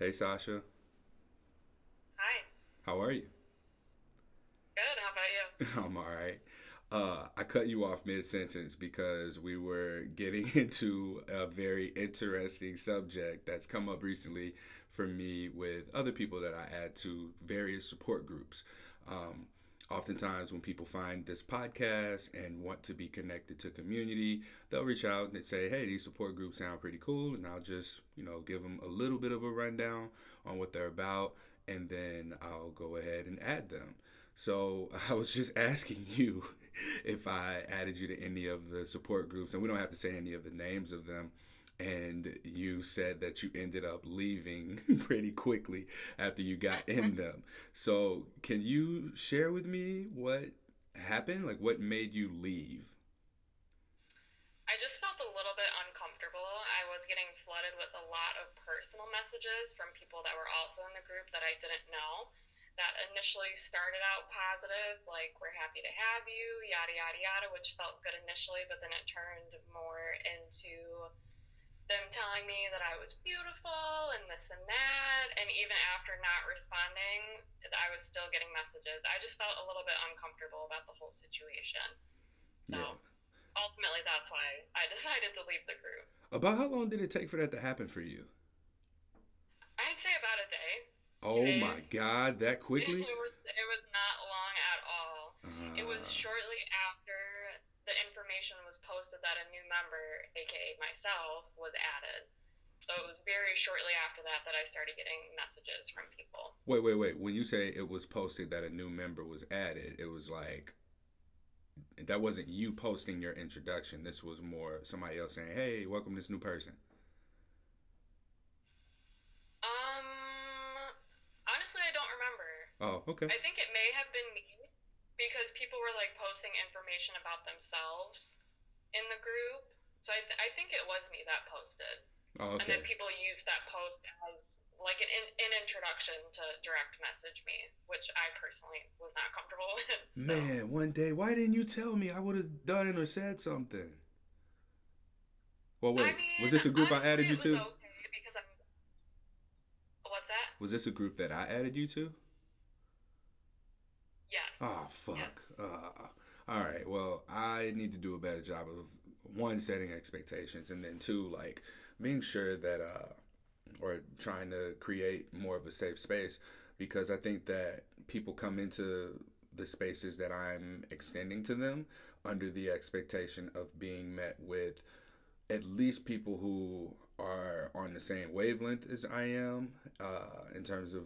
Hey, Sasha. Hi. How are you? Good. How about you? I'm all right. Uh, I cut you off mid sentence because we were getting into a very interesting subject that's come up recently for me with other people that I add to various support groups. Um, oftentimes, when people find this podcast and want to be connected to community, they'll reach out and say, "Hey, these support groups sound pretty cool," and I'll just you know give them a little bit of a rundown on what they're about, and then I'll go ahead and add them. So I was just asking you if I added you to any of the support groups, and we don't have to say any of the names of them. And you said that you ended up leaving pretty quickly after you got in mm-hmm. them. So, can you share with me what happened? Like, what made you leave? I just felt a little bit uncomfortable. I was getting flooded with a lot of personal messages from people that were also in the group that I didn't know that initially started out positive, like we're happy to have you, yada yada yada, which felt good initially, but then it turned more into them telling me that I was beautiful and this and that, and even after not responding, I was still getting messages. I just felt a little bit uncomfortable about the whole situation. So yeah. ultimately, that's why I decided to leave the group. About how long did it take for that to happen for you? I'd say about a day. Oh my God, that quickly? It was, it was not long at all. Uh, it was ah. shortly after the information was posted that a new member, aka myself, was added. So it was very shortly after that that I started getting messages from people. Wait, wait, wait. When you say it was posted that a new member was added, it was like that wasn't you posting your introduction. This was more somebody else saying, "Hey, welcome this new person." Um, honestly, I don't remember. Oh, okay. I think it may have been because people were like posting information about themselves in the group. So I, th- I think it was me that posted. Oh, okay. And then people used that post as like an, an introduction to direct message me, which I personally was not comfortable with. So. Man, one day, why didn't you tell me? I would have done or said something. Well, wait. I mean, was this a group I added you to? Okay. What's that? Was this a group that I added you to? Yes. Oh fuck. Yes. Uh, all right. Well, I need to do a better job of one setting expectations, and then two like being sure that uh, or trying to create more of a safe space because I think that people come into the spaces that I'm extending to them under the expectation of being met with at least people who are on the same wavelength as I am uh, in terms of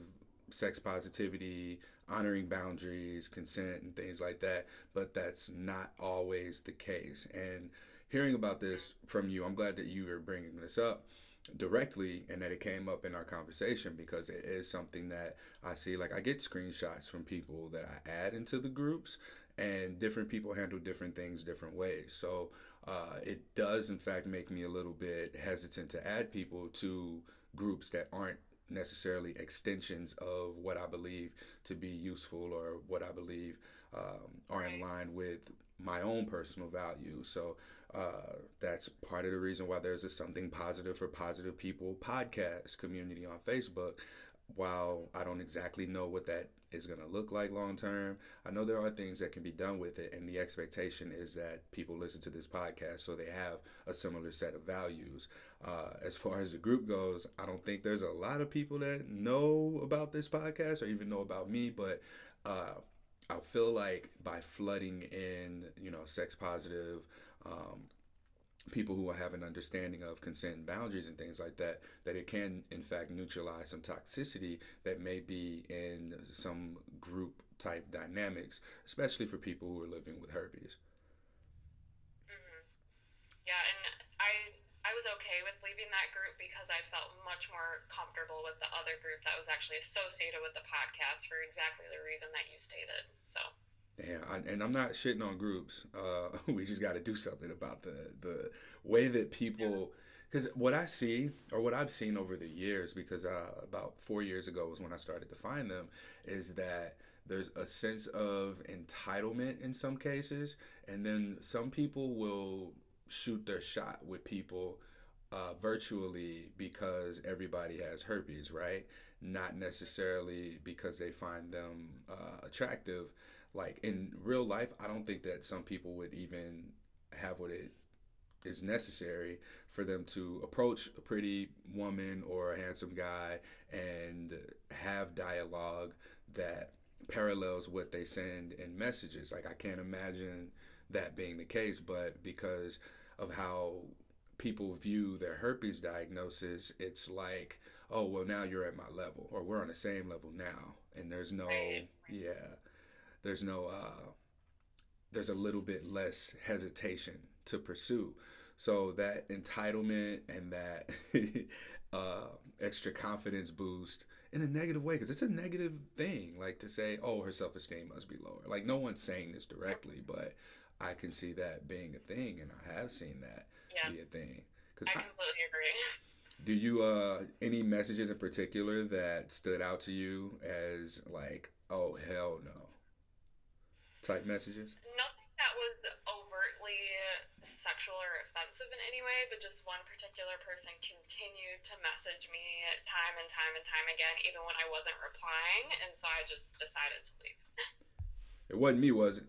sex positivity, honoring boundaries, consent, and things like that. But that's not always the case. And hearing about this from you, I'm glad that you are bringing this up directly and that it came up in our conversation because it is something that I see. Like, I get screenshots from people that I add into the groups, and different people handle different things different ways. So, uh, it does, in fact, make me a little bit hesitant to add people to groups that aren't necessarily extensions of what I believe to be useful or what I believe um, are in line with my own personal values. So uh, that's part of the reason why there's a Something Positive for Positive People podcast community on Facebook. While I don't exactly know what that is going to look like long term. I know there are things that can be done with it, and the expectation is that people listen to this podcast so they have a similar set of values. Uh, as far as the group goes, I don't think there's a lot of people that know about this podcast or even know about me, but uh, I feel like by flooding in, you know, sex positive, um, people who have an understanding of consent and boundaries and things like that, that it can in fact neutralize some toxicity that may be in some group type dynamics, especially for people who are living with herpes. Mm-hmm. Yeah, and I I was okay with leaving that group because I felt much more comfortable with the other group that was actually associated with the podcast for exactly the reason that you stated. So. Yeah, and I'm not shitting on groups. Uh, we just got to do something about the the way that people. Because what I see, or what I've seen over the years, because uh, about four years ago was when I started to find them, is that there's a sense of entitlement in some cases, and then some people will shoot their shot with people uh, virtually because everybody has herpes, right? Not necessarily because they find them uh, attractive. Like in real life, I don't think that some people would even have what it is necessary for them to approach a pretty woman or a handsome guy and have dialogue that parallels what they send in messages. Like I can't imagine that being the case, but because of how people view their herpes diagnosis, it's like, oh, well, now you're at my level, or we're on the same level now. And there's no, yeah, there's no, uh, there's a little bit less hesitation to pursue. So that entitlement and that uh, extra confidence boost in a negative way, because it's a negative thing, like to say, oh, her self esteem must be lower. Like no one's saying this directly, but I can see that being a thing, and I have seen that yeah. be a thing. Cause I completely I, agree. Do you uh any messages in particular that stood out to you as like, oh hell no, type messages? Nothing that was overtly sexual or offensive in any way, but just one particular person continued to message me time and time and time again, even when I wasn't replying, and so I just decided to leave. it wasn't me, was it?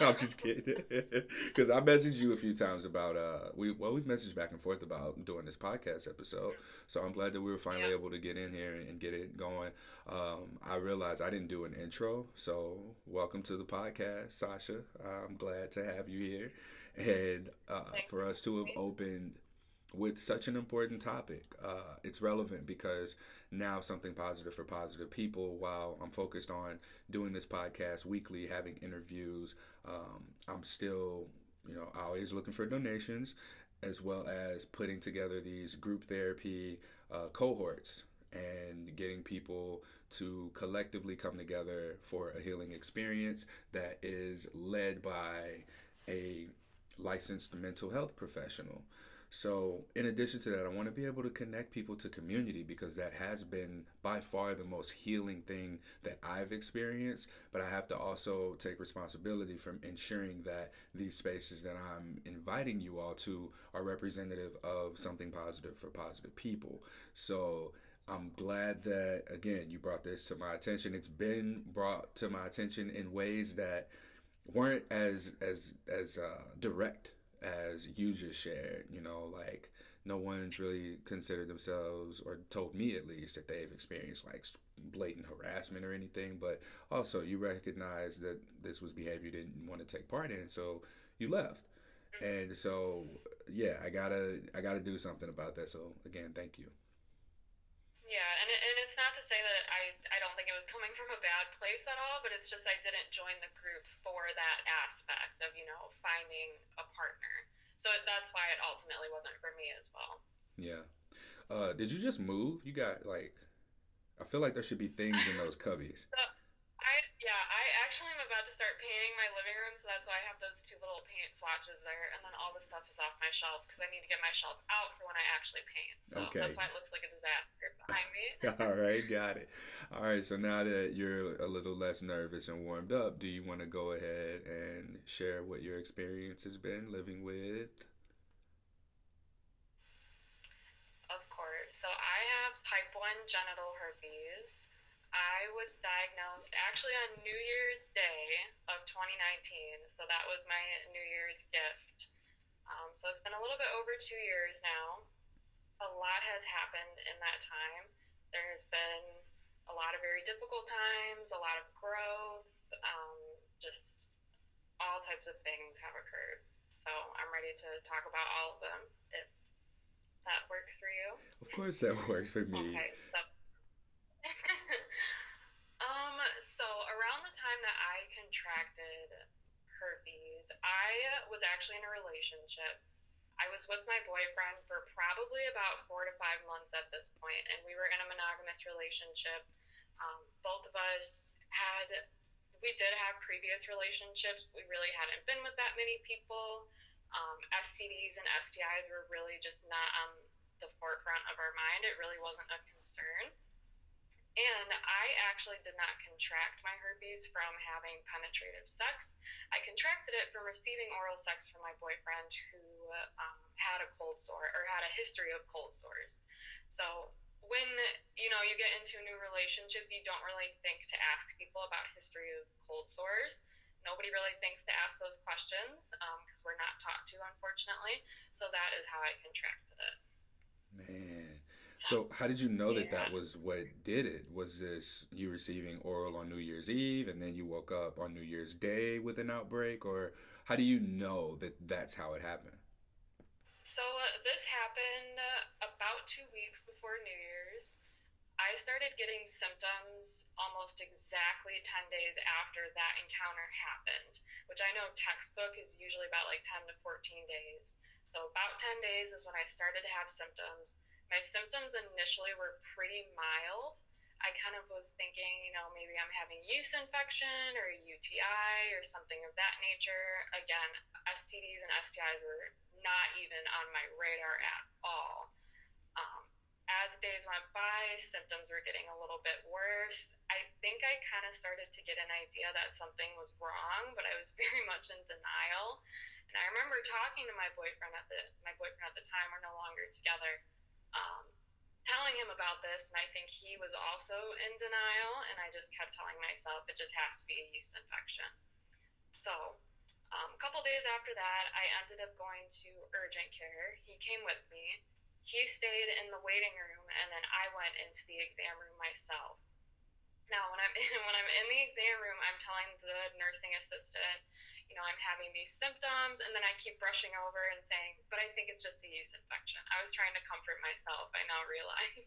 No. I'm just kidding. Because I messaged you a few times about uh we well we've messaged back and forth about doing this podcast episode. So I'm glad that we were finally yeah. able to get in here and get it going. Um, I realized I didn't do an intro, so welcome to the podcast, Sasha. I'm glad to have you here, and uh, for us to have opened with such an important topic. Uh, it's relevant because now something positive for positive people. While I'm focused on doing this podcast weekly, having interviews, um, I'm still, you know, always looking for donations as well as putting together these group therapy uh, cohorts and getting people to collectively come together for a healing experience that is led by a licensed mental health professional. So, in addition to that, I want to be able to connect people to community because that has been by far the most healing thing that I've experienced. But I have to also take responsibility from ensuring that these spaces that I'm inviting you all to are representative of something positive for positive people. So, I'm glad that, again, you brought this to my attention. It's been brought to my attention in ways that weren't as as as uh, direct as you just shared. You know, like no one's really considered themselves or told me at least that they've experienced like blatant harassment or anything. But also, you recognize that this was behavior you didn't want to take part in, so you left. Mm-hmm. And so, yeah, I gotta I gotta do something about that. So again, thank you. Yeah, and, it, and it's to say that I, I don't think it was coming from a bad place at all, but it's just I didn't join the group for that aspect of, you know, finding a partner. So that's why it ultimately wasn't for me as well. Yeah. Uh, did you just move? You got like, I feel like there should be things in those cubbies. So, I yeah, I actually am about to start painting my living room, so that's why I have those two little paint swatches there, and then all the stuff is off my shelf because I need to get my shelf out for when I actually paint. So okay. that's why it looks like a disaster behind me. all right, got it. All right, so now that you're a little less nervous and warmed up, do you want to go ahead and share what your experience has been living with? Of course. So I have type 1 genital herpes. I was diagnosed actually on New Year's Day of 2019. So that was my New Year's gift. Um, so it's been a little bit over two years now. A lot has happened in that time. There has been a lot of very difficult times, a lot of growth, um, just all types of things have occurred. So I'm ready to talk about all of them if that works for you. Of course, that works for me. Okay, so um, so around the time that I contracted herpes, I was actually in a relationship. I was with my boyfriend for probably about four to five months at this point, and we were in a monogamous relationship. Um, both of us had, we did have previous relationships. We really hadn't been with that many people. Um, STDs and STIs were really just not on the forefront of our mind. It really wasn't a concern. And I actually did not contract my herpes from having penetrative sex. I contracted it from receiving oral sex from my boyfriend, who um, had a cold sore or had a history of cold sores. So when you know you get into a new relationship, you don't really think to ask people about history of cold sores. Nobody really thinks to ask those questions because um, we're not taught to, unfortunately. So that is how I contracted it. Man. So how did you know that that was what did it? Was this you receiving oral on New Year's Eve and then you woke up on New Year's Day with an outbreak or how do you know that that's how it happened? So uh, this happened uh, about 2 weeks before New Year's. I started getting symptoms almost exactly 10 days after that encounter happened, which I know textbook is usually about like 10 to 14 days. So, about 10 days is when I started to have symptoms. My symptoms initially were pretty mild. I kind of was thinking, you know, maybe I'm having yeast infection or UTI or something of that nature. Again, STDs and STIs were not even on my radar at all. Um, as days went by, symptoms were getting a little bit worse. I think I kind of started to get an idea that something was wrong, but I was very much in denial. And I remember talking to my boyfriend at the my boyfriend at the time, we're no longer together, um, telling him about this, and I think he was also in denial. And I just kept telling myself it just has to be a yeast infection. So um, a couple days after that, I ended up going to urgent care. He came with me he stayed in the waiting room, and then I went into the exam room myself. Now, when I'm in, when I'm in the exam room, I'm telling the nursing assistant, you know, I'm having these symptoms, and then I keep brushing over and saying, but I think it's just a yeast infection. I was trying to comfort myself. I now realize.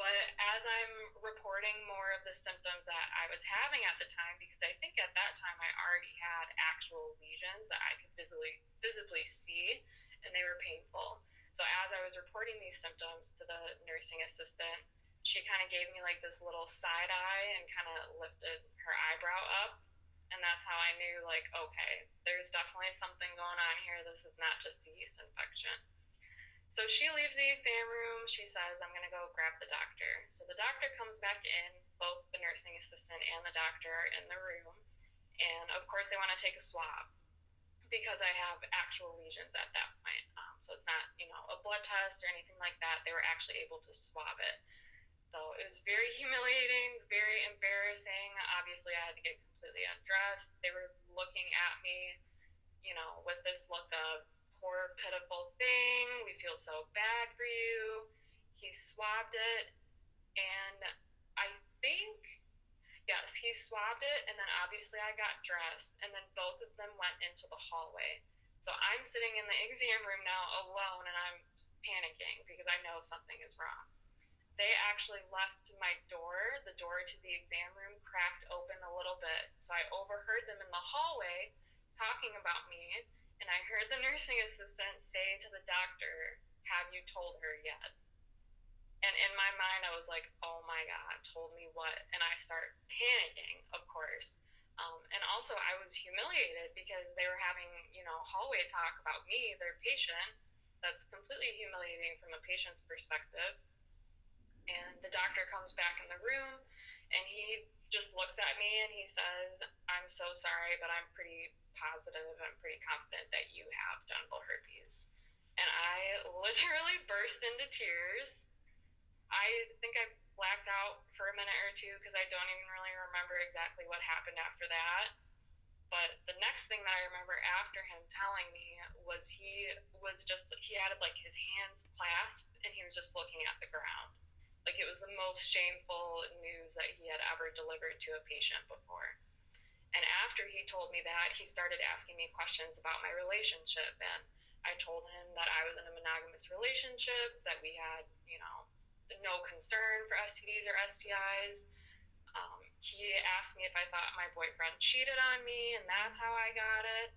but as I'm reporting more of the symptoms that I was having at the time, because I think at that time I already had actual lesions that I could visibly visibly see, and they were painful. So as I was reporting these symptoms to the nursing assistant, she kind of gave me like this little side eye and kind of lifted her eyebrow up. And that's how I knew, like, okay, there's definitely something going on here. This is not just a yeast infection. So she leaves the exam room. She says, I'm going to go grab the doctor. So the doctor comes back in. Both the nursing assistant and the doctor are in the room. And of course, they want to take a swab because I have actual lesions at that point. Um, so it's not, you know, a blood test or anything like that. They were actually able to swab it. So it was very humiliating, very embarrassing. Obviously, I had to get completely undressed. They were looking at me, you know, with this look of poor, pitiful thing. We feel so bad for you. He swabbed it, and I think Yes, he swabbed it, and then obviously I got dressed, and then both of them went into the hallway. So I'm sitting in the exam room now alone, and I'm panicking because I know something is wrong. They actually left my door, the door to the exam room, cracked open a little bit. So I overheard them in the hallway talking about me, and I heard the nursing assistant say to the doctor, Have you told her yet? And in my mind, I was like, oh my God, told me what? And I start panicking, of course. Um, and also, I was humiliated because they were having, you know, hallway talk about me, their patient. That's completely humiliating from a patient's perspective. And the doctor comes back in the room and he just looks at me and he says, I'm so sorry, but I'm pretty positive, I'm pretty confident that you have genital herpes. And I literally burst into tears I think I blacked out for a minute or two because I don't even really remember exactly what happened after that. But the next thing that I remember after him telling me was he was just he had like his hands clasped and he was just looking at the ground. Like it was the most shameful news that he had ever delivered to a patient before. And after he told me that, he started asking me questions about my relationship and I told him that I was in a monogamous relationship, that we had, you know, no concern for STDs or STIs. Um, he asked me if I thought my boyfriend cheated on me, and that's how I got it.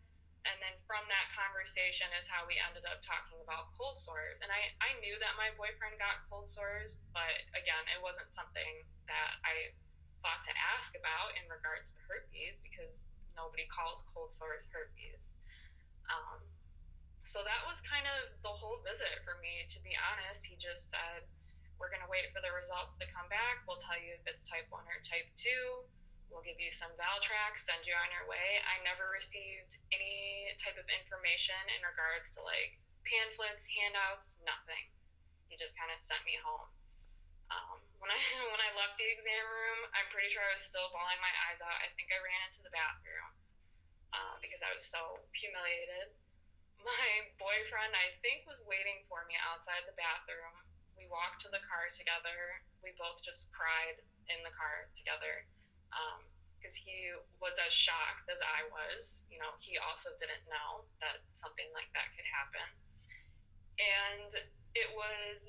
And then from that conversation is how we ended up talking about cold sores. And I, I knew that my boyfriend got cold sores, but again, it wasn't something that I thought to ask about in regards to herpes because nobody calls cold sores herpes. Um, so that was kind of the whole visit for me, to be honest. He just said, we're going to wait for the results to come back. We'll tell you if it's type 1 or type 2. We'll give you some Valtrex, send you on your way. I never received any type of information in regards to like pamphlets, handouts, nothing. He just kind of sent me home. Um, when I when I left the exam room, I'm pretty sure I was still bawling my eyes out. I think I ran into the bathroom uh, because I was so humiliated. My boyfriend, I think, was waiting for me outside the bathroom. We walked to the car together. We both just cried in the car together because um, he was as shocked as I was. You know, he also didn't know that something like that could happen, and it was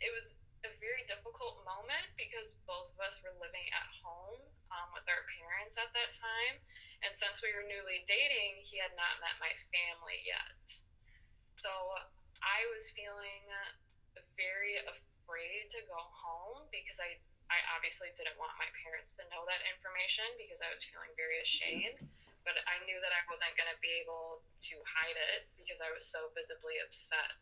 it was a very difficult moment because both of us were living at home um, with our parents at that time. And since we were newly dating, he had not met my family yet. So I was feeling very afraid to go home because I, I obviously didn't want my parents to know that information because I was feeling very ashamed. But I knew that I wasn't going to be able to hide it because I was so visibly upset.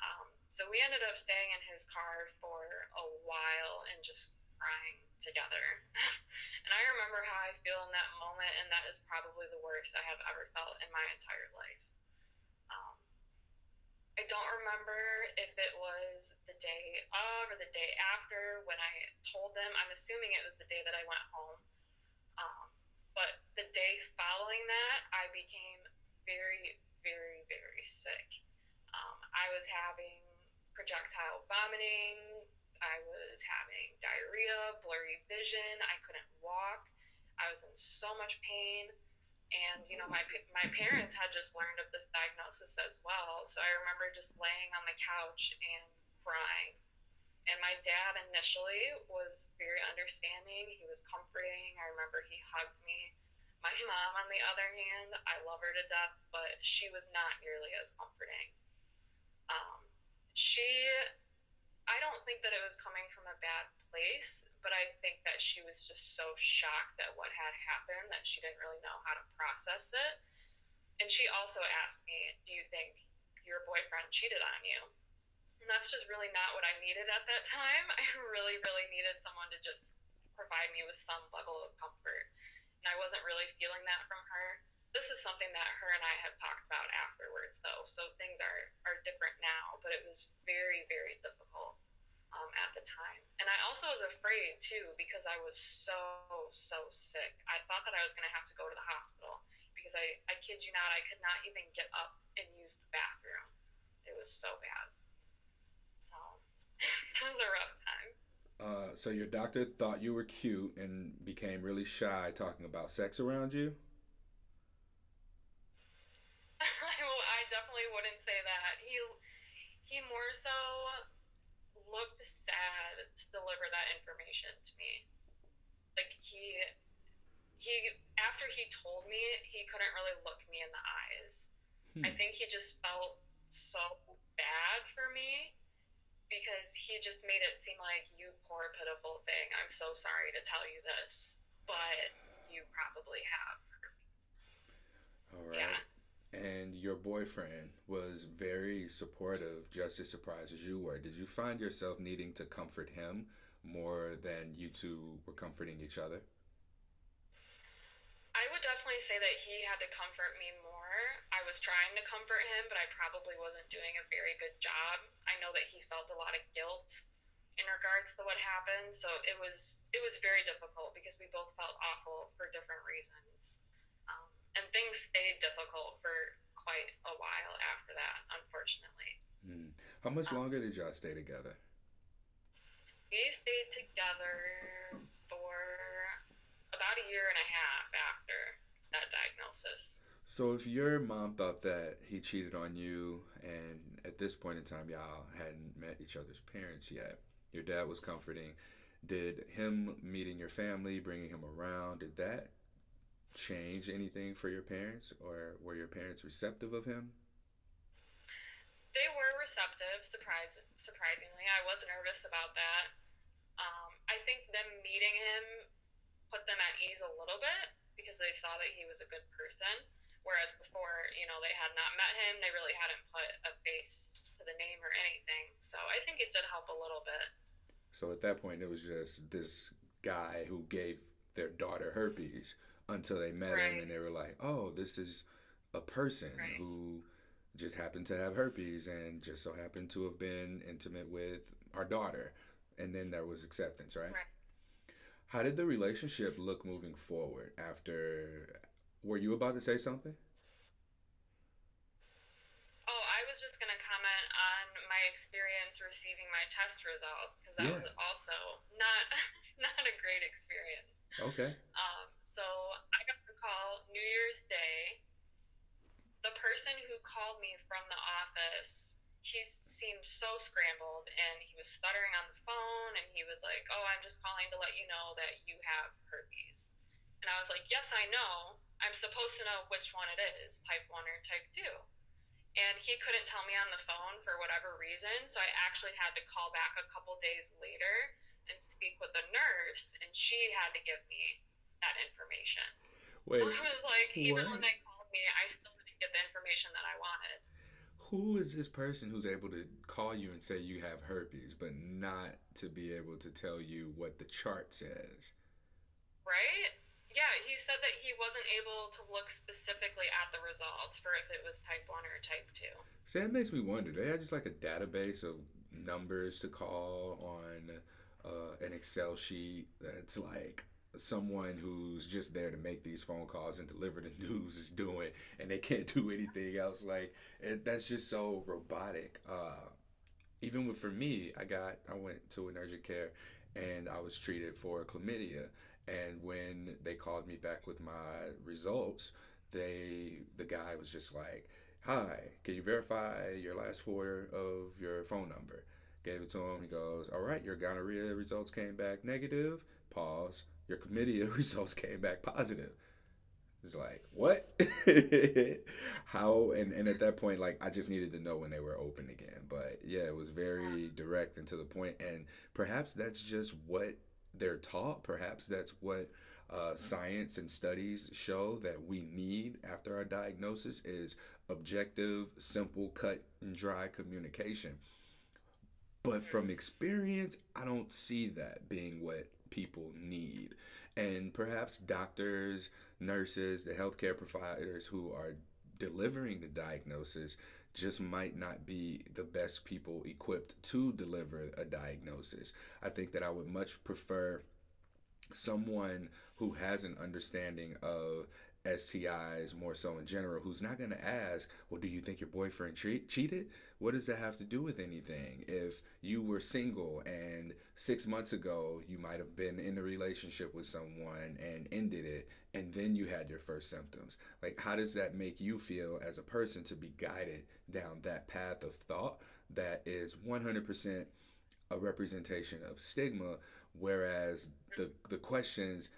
Um, so we ended up staying in his car for a while and just crying together. and I remember how I feel in that moment, and that is probably the worst I have ever felt in my entire life. I don't remember if it was the day of or the day after when I told them. I'm assuming it was the day that I went home. Um, but the day following that, I became very, very, very sick. Um, I was having projectile vomiting. I was having diarrhea, blurry vision. I couldn't walk. I was in so much pain. And, you know, my, my parents had just learned of this diagnosis as well. So I remember just laying on the couch and crying. And my dad initially was very understanding. He was comforting. I remember he hugged me. My mom, on the other hand, I love her to death, but she was not nearly as comforting. Um, she I don't think that it was coming from a bad place, but I think that she was just so shocked at what had happened that she didn't really know how to process it. And she also asked me, Do you think your boyfriend cheated on you? And that's just really not what I needed at that time. I really, really needed someone to just provide me with some level of comfort. And I wasn't really feeling that from her this is something that her and I have talked about afterwards, though. So things are are different now, but it was very very difficult um, at the time. And I also was afraid too because I was so so sick. I thought that I was going to have to go to the hospital because I I kid you not, I could not even get up and use the bathroom. It was so bad. So it was a rough time. Uh, so your doctor thought you were cute and became really shy talking about sex around you. Definitely wouldn't say that. He he more so looked sad to deliver that information to me. Like he he after he told me, he couldn't really look me in the eyes. Hmm. I think he just felt so bad for me because he just made it seem like you poor pitiful thing. I'm so sorry to tell you this, but you probably have All right. Yeah and your boyfriend was very supportive, just as surprised as you were. Did you find yourself needing to comfort him more than you two were comforting each other? I would definitely say that he had to comfort me more. I was trying to comfort him, but I probably wasn't doing a very good job. I know that he felt a lot of guilt in regards to what happened, so it was it was very difficult because we both felt awful for different reasons and things stayed difficult for quite a while after that, unfortunately. Mm. How much um, longer did y'all stay together? We stayed together for about a year and a half after that diagnosis. So, if your mom thought that he cheated on you, and at this point in time, y'all hadn't met each other's parents yet, your dad was comforting. Did him meeting your family, bringing him around, did that change anything for your parents, or were your parents receptive of him? They were receptive, surprise, surprisingly. I was nervous about that. Um, I think them meeting him put them at ease a little bit because they saw that he was a good person. Whereas before, you know, they had not met him, they really hadn't put a face to the name or anything. So I think it did help a little bit. So at that point, it was just this guy who gave their daughter herpes until they met right. him and they were like, oh, this is a person right. who just happened to have herpes and just so happened to have been intimate with our daughter. And then there was acceptance, right? Right. How did the relationship look moving forward after? Were you about to say something? Oh, I was just gonna comment on my experience receiving my test result because that Yeah. was also not not a great experience. Okay. Um, so I got the call New Year's Day. The person who called me from the office, he seemed so scrambled and he was stuttering on the phone and he was like, "Oh, I'm just calling to let you know that you have herpes." And I was like, "Yes, I know. I'm supposed to know which one it is, type 1 or type 2." And he couldn't tell me on the phone for whatever reason, so I actually had to call back a couple days later and speak with the nurse, and she had to give me that information. Wait, so I was like, even what? when they called me, I still didn't get the information that I wanted. who is this person who's able to call you and say you have herpes, but not to be able to tell you what the chart says? Right? Yeah, he said that he wasn't able to look specifically at the results for if it was type 1 or type 2. See, that makes me wonder. They had just like a database of numbers to call on uh, an Excel sheet that's like someone who's just there to make these phone calls and deliver the news is doing, and they can't do anything else. Like it, that's just so robotic. Uh, even with for me, I got I went to an urgent care and I was treated for chlamydia. And when they called me back with my results, they the guy was just like, "Hi, can you verify your last four of your phone number?" Gave it to him. He goes, "All right, your gonorrhea results came back negative. Pause. Your chlamydia results came back positive." It's like, what? How? And, and at that point, like, I just needed to know when they were open again. But yeah, it was very direct and to the point. And perhaps that's just what they're taught. Perhaps that's what uh, science and studies show that we need after our diagnosis is objective, simple, cut and dry communication. But from experience, I don't see that being what people need. And perhaps doctors, nurses, the healthcare providers who are delivering the diagnosis just might not be the best people equipped to deliver a diagnosis. I think that I would much prefer someone who has an understanding of STIs more so in general, who's not going to ask, Well, do you think your boyfriend tre- cheated? What does that have to do with anything? If you were single and six months ago you might have been in a relationship with someone and ended it, and then you had your first symptoms, like how does that make you feel as a person to be guided down that path of thought that is 100% a representation of stigma, whereas the the questions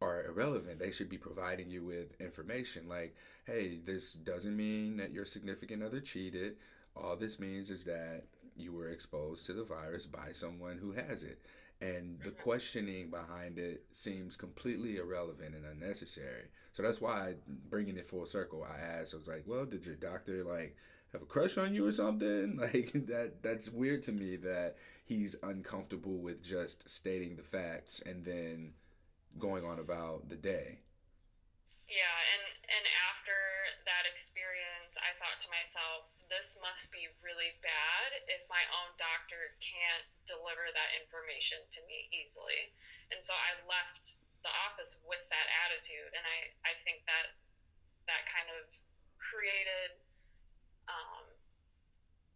are irrelevant. They should be providing you with information like, hey, this doesn't mean that your significant other cheated. All this means is that you were exposed to the virus by someone who has it. And the mm-hmm. questioning behind it seems completely irrelevant and unnecessary. So that's why, bringing it full circle, I asked, I was like, well, did your doctor like have a crush on you or something? Like that that's weird to me that he's uncomfortable with just stating the facts and then going on about the day. Yeah, and and after that experience, I thought to myself, this must be really bad if my own doctor can't deliver that information to me easily. And so I left the office with that attitude, and I I think that that kind of created um,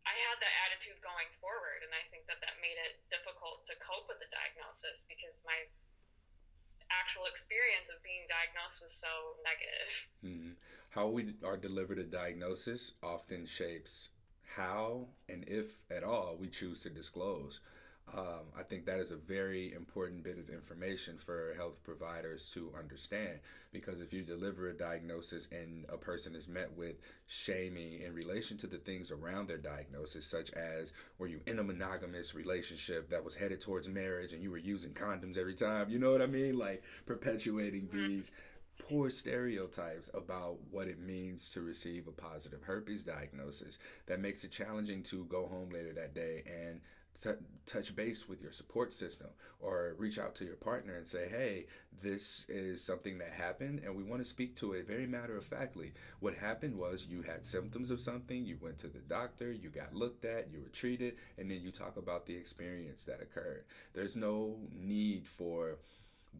I had that attitude going forward, and I think that that made it difficult to cope with the diagnosis because my actual experience of being diagnosed was so negative. Mhm. How we are delivered a diagnosis often shapes how and if at all we choose to disclose. Um, I think that is a very important bit of information for health providers to understand because if you deliver a diagnosis and a person is met with shaming in relation to the things around their diagnosis, such as were you in a monogamous relationship that was headed towards marriage and you were using condoms every time, you know what I mean? Like perpetuating these poor stereotypes about what it means to receive a positive herpes diagnosis that makes it challenging to go home later that day and t- touch base with your support system or reach out to your partner and say, hey, this is something that happened and we want to speak to it very matter of factly. What happened was you had symptoms of something, you went to the doctor, you got looked at, you were treated, and then you talk about the experience that occurred. There's no need for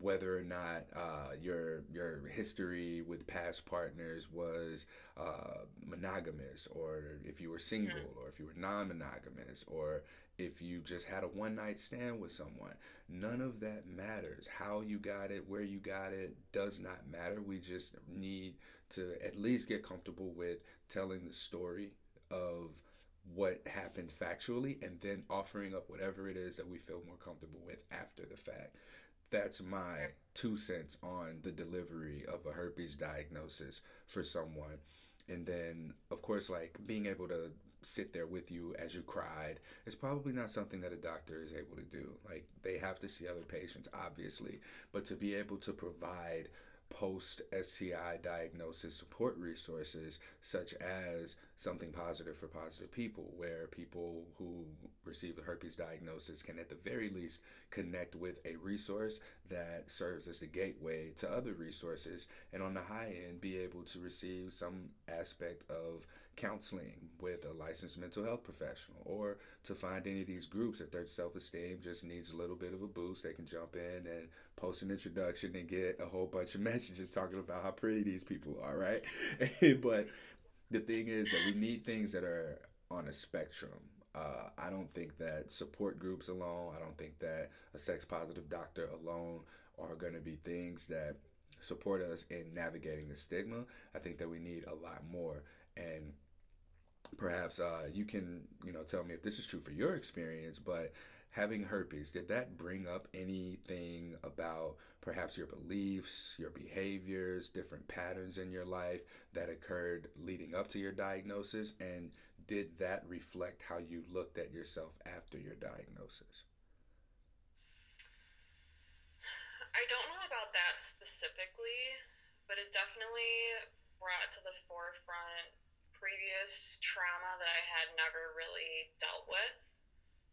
whether or not uh, your your history with past partners was uh, monogamous, or if you were single, or if you were non-monogamous, or if you just had a one night stand with someone. None of that matters. How you got it, where you got it, does not matter. We just need to at least get comfortable with telling the story of what happened factually and then offering up whatever it is that we feel more comfortable with after the fact that's my two cents on the delivery of a herpes diagnosis for someone. And then, of course, like being able to sit there with you as you cried is probably not something that a doctor is able to do. Like, they have to see other patients, obviously, but to be able to provide post STI diagnosis support resources, such as something positive for positive people, where people who receive a herpes diagnosis can, at the very least, connect with a resource that serves as the gateway to other resources, and on the high end, be able to receive some aspect of counseling with a licensed mental health professional, or to find any of these groups if their self esteem just needs a little bit of a boost, they can jump in and post an introduction and get a whole bunch of messages talking about how pretty these people are, right? but the thing is that we need things that are on a spectrum. Uh, I don't think that support groups alone, I don't think that a sex positive doctor alone are going to be things that support us in navigating the stigma. I think that we need a lot more. And perhaps uh, you can, you know, tell me if this is true for your experience, but having herpes, did that bring up anything about perhaps your beliefs, your behaviors, different patterns in your life that occurred leading up to your diagnosis? And did that reflect how you looked at yourself after your diagnosis? I don't know about that specifically, but it definitely brought to the forefront previous trauma that I had never really dealt with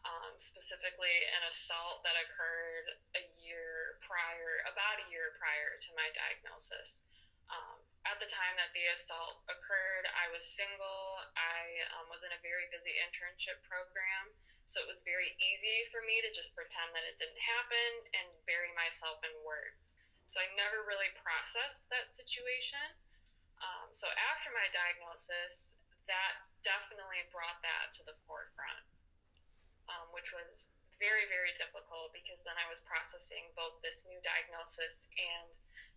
um, specifically an assault that occurred a year prior, about a year prior to my diagnosis. Um, at the time that the assault occurred, I was single. I um, was in a very busy internship program, so it was very easy for me to just pretend that it didn't happen and bury myself in work. So I never really processed that situation. Um, so after my diagnosis, that definitely brought that to the forefront um, which was very, very difficult because then I was processing both this new diagnosis and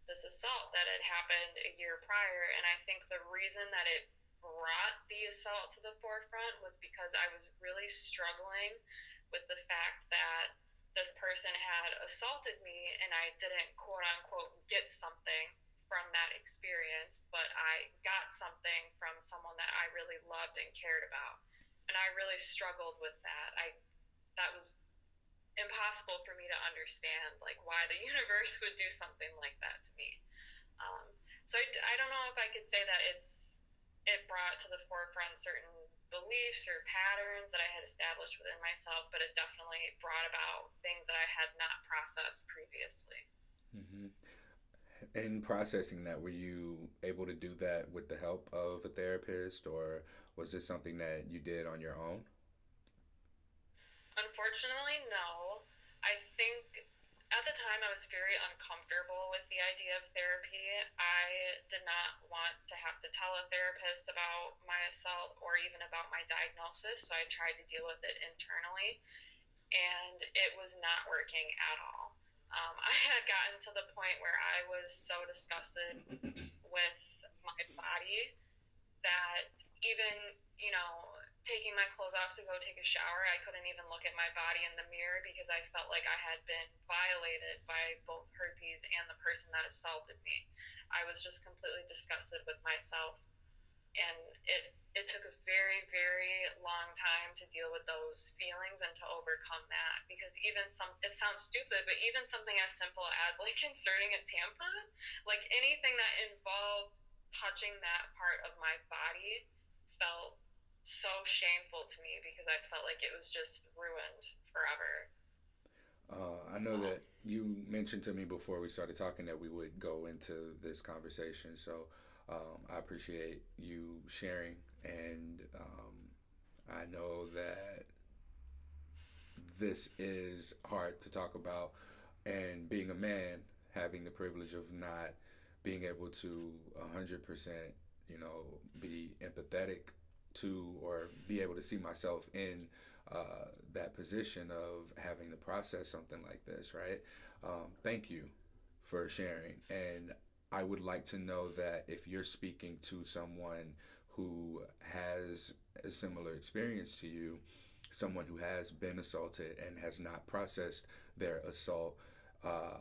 this assault that had happened a year prior. And I think the reason that it brought the assault to the forefront was because I was really struggling with the fact that this person had assaulted me and I didn't quote unquote get something from that experience, but I got something from someone that I really loved and cared about and I really struggled with that. I that was impossible for me to understand, like why the universe would do something like that to me. Um, so I, I don't know if I could say that it's it brought to the forefront certain beliefs or patterns that I had established within myself, but it definitely brought about things that I had not processed previously. Mm-hmm. In processing that, were you able to do that with the help of a therapist, or was this something that you did on your own? Unfortunately, no. I think at the time I was very uncomfortable with the idea of therapy. I did not want to have to tell a therapist about my assault or even about my diagnosis, so I tried to deal with it internally, and it was not working at all. Um, I had gotten to the point where I was so disgusted with my body that even, you know, taking my clothes off to go take a shower, I couldn't even look at my body in the mirror because I felt like I had been violated by both herpes and the person that assaulted me. I was just completely disgusted with myself. And it it took a very, very long time to deal with those feelings and to overcome that. Because even some it sounds stupid, but even something as simple as like inserting a tampon, like anything that involved touching that part of my body felt so shameful to me because I felt like it was just ruined forever. Uh, I know so. that you mentioned to me before we started talking that we would go into this conversation. So um, I appreciate you sharing, and um, I know that this is hard to talk about. And being a man, having the privilege of not being able to 100%, you know, be empathetic to or be able to see myself in uh, that position of having to process something like this, right? Um, thank you for sharing. And I would like to know that if you're speaking to someone who has a similar experience to you, someone who has been assaulted and has not processed their assault, uh,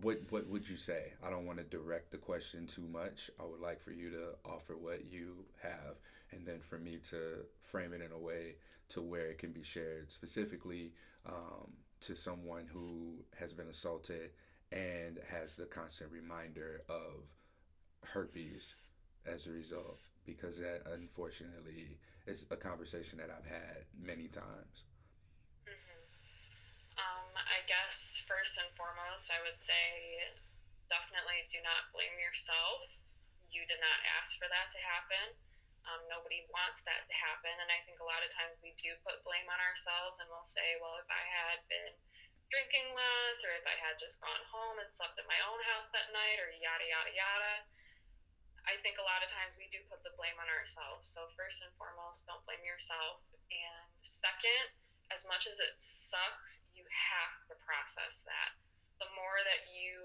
what what would you say? I don't want to direct the question too much. I would like for you to offer what you have, and then for me to frame it in a way to where it can be shared specifically um, to someone who has been assaulted and has the constant reminder of herpes as a result because that unfortunately is a conversation that I've had many times. Mm-hmm. Um, I guess first and foremost, I would say definitely do not blame yourself. You did not ask for that to happen. Um, nobody wants that to happen. And I think a lot of times we do put blame on ourselves and we'll say, well, if I had been drinking less or if I had just gone home and slept in my own house that night or yada, yada, yada. I think a lot of times we do put the blame on ourselves. So, first and foremost, don't blame yourself. And second, as much as it sucks, you have to process that. The more that you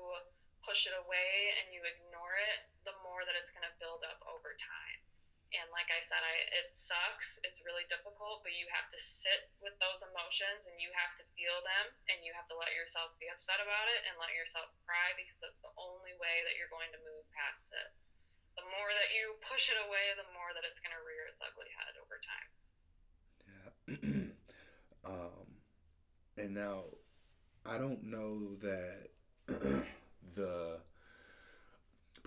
push it away and you ignore it, the more that it's going to build up over time. And like I said, I it sucks. It's really difficult, but you have to sit with those emotions and you have to feel them and you have to let yourself be upset about it and let yourself cry because that's the only way that you're going to move past it. The more that you push it away, the more that it's going to rear its ugly head over time. Yeah. um, and now I don't know that the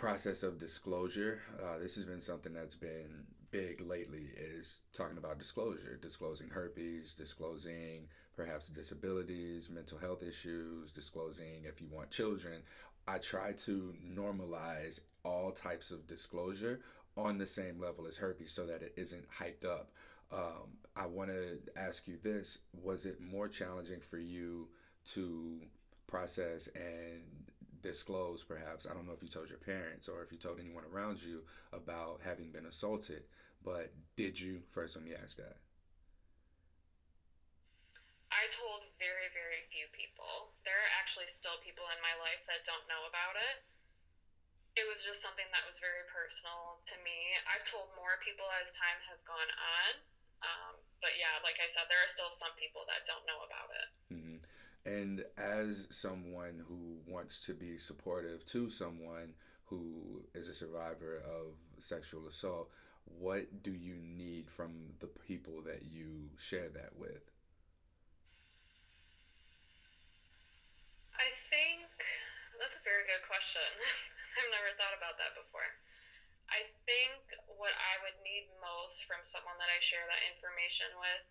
process of disclosure. Uh, this has been something that's been big lately. Is talking about disclosure, disclosing herpes, disclosing perhaps disabilities, mental health issues, disclosing if you want children. I try to normalize all types of disclosure on the same level as herpes so that it isn't hyped up. Um, I want to ask you this Was it more challenging for you to process and disclose perhaps. I don't know if you told your parents or if you told anyone around you about having been assaulted but did you? First let me ask that. I told very very few people. There are actually still people in my life that don't know about it. It was just something that was very personal to me. I've told more people as time has gone on um, but yeah like i said there are still some people that don't know about it. Mm-hmm. And as someone who wants to be supportive to someone who is a survivor of sexual assault, what do you need from the people that you share that with? I think that's a very good question. I've never thought about that before. I think what I would need most from someone that I share that information with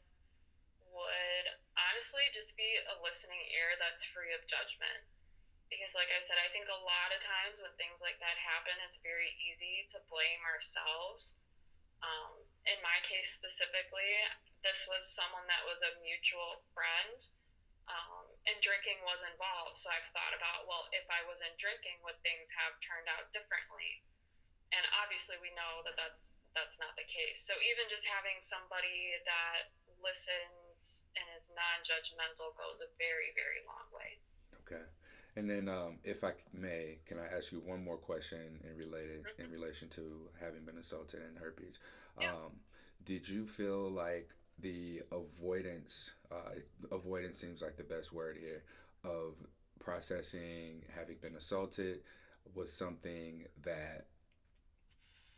would honestly just be a listening ear that's free of judgment. Because, like I said, I think a lot of times when things like that happen, it's very easy to blame ourselves. Um, in my case specifically, this was someone that was a mutual friend, um, and drinking was involved. So I've thought about, well, if I wasn't drinking, would things have turned out differently? And obviously, we know that that's that's not the case. So even just having somebody that listens and is non-judgmental goes a very very long way okay and then um, if i may can i ask you one more question in related mm-hmm. in relation to having been assaulted and herpes yeah. um, did you feel like the avoidance uh, avoidance seems like the best word here of processing having been assaulted was something that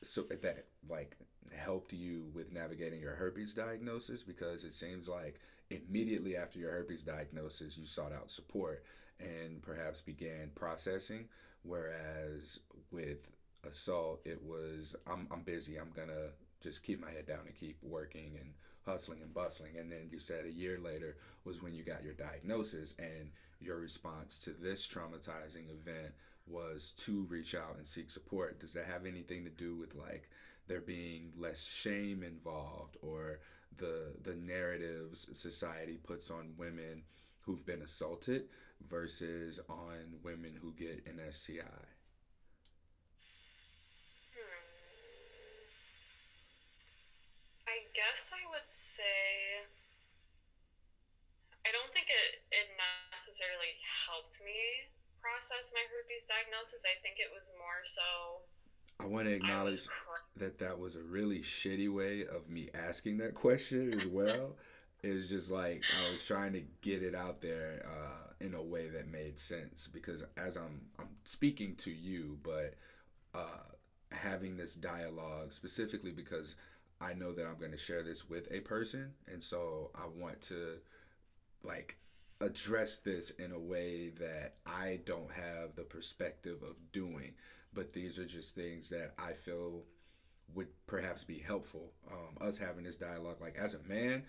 so that like helped you with navigating your herpes diagnosis because it seems like immediately after your herpes diagnosis you sought out support and perhaps began processing whereas with assault it was I'm, I'm busy i'm gonna just keep my head down and keep working and hustling and bustling. And then you said a year later was when you got your diagnosis, and your response to this traumatizing event was to reach out and seek support. Does that have anything to do with like there being less shame involved or the the narratives society puts on women who've been assaulted versus on women who get an STI? Hmm. I guess I would say I don't think it, it necessarily helped me process my herpes diagnosis. I think it was more so. I want to acknowledge that that was a really shitty way of me asking that question as well. it was just like I was trying to get it out there uh, in a way that made sense because as I'm I'm speaking to you, but uh, having this dialogue specifically because I know that I'm going to share this with a person, and so I want to like address this in a way that I don't have the perspective of doing. But these are just things that I feel would perhaps be helpful. Um, us having this dialogue, like as a man,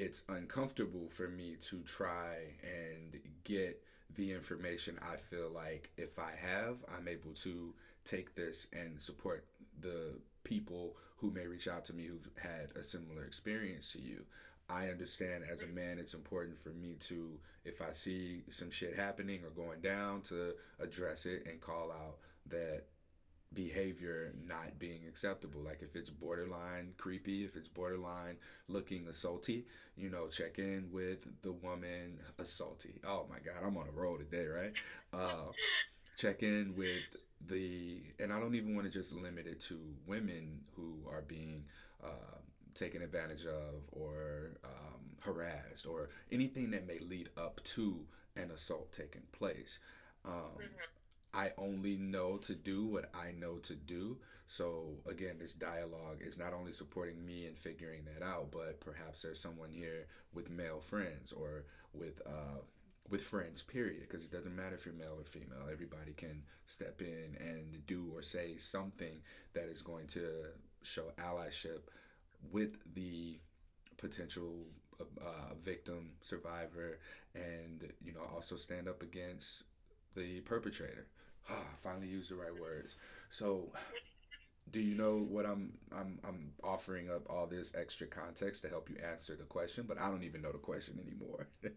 it's uncomfortable for me to try and get the information I feel like if I have, I'm able to take this and support the people who may reach out to me who've had a similar experience to you. I understand as a man, it's important for me to, if I see some shit happening or going down, to address it and call out that behavior not being acceptable. Like if it's borderline creepy, if it's borderline looking assaulty, you know, check in with the woman assaulty. Oh my God, I'm on a roll today, right? Uh, check in with the, and I don't even want to just limit it to women who are being. Uh, taken advantage of or um, harassed or anything that may lead up to an assault taking place. Um, mm-hmm. I only know to do what I know to do. So again, this dialogue is not only supporting me in figuring that out, but perhaps there's someone here with male friends or with uh, with friends. Period. Because it doesn't matter if you're male or female. Everybody can step in and do or say something that is going to show allyship with the potential uh, victim, survivor, and you know also stand up against the perpetrator. Oh, I finally used the right words. So, do you know what I'm I'm I'm offering up all this extra context to help you answer the question, but I don't even know the question anymore. I'm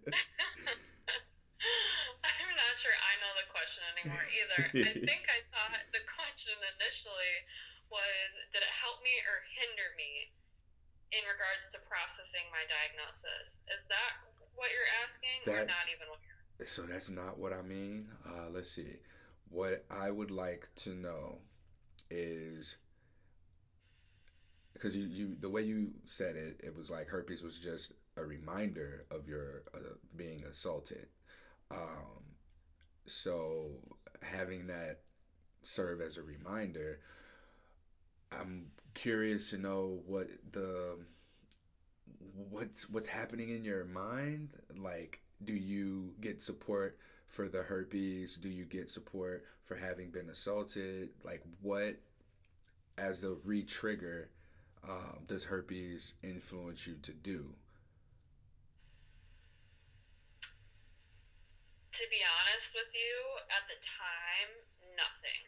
not sure I know the question anymore either. I think I thought the question initially was did it help me or hinder me? in regards to processing my diagnosis. Is that what you're asking, that's, or not even what you're? So that's not what I mean. Uh, let's see. What I would like to know is because you, you the way you said it, it was like herpes was just a reminder of your uh, being assaulted. Um, so having that serve as a reminder, I'm curious to know what the what's what's happening in your mind like do you get support for the herpes? Do you get support for having been assaulted? Like what as a re-trigger um, does herpes influence you to do? To be honest with you at the time nothing.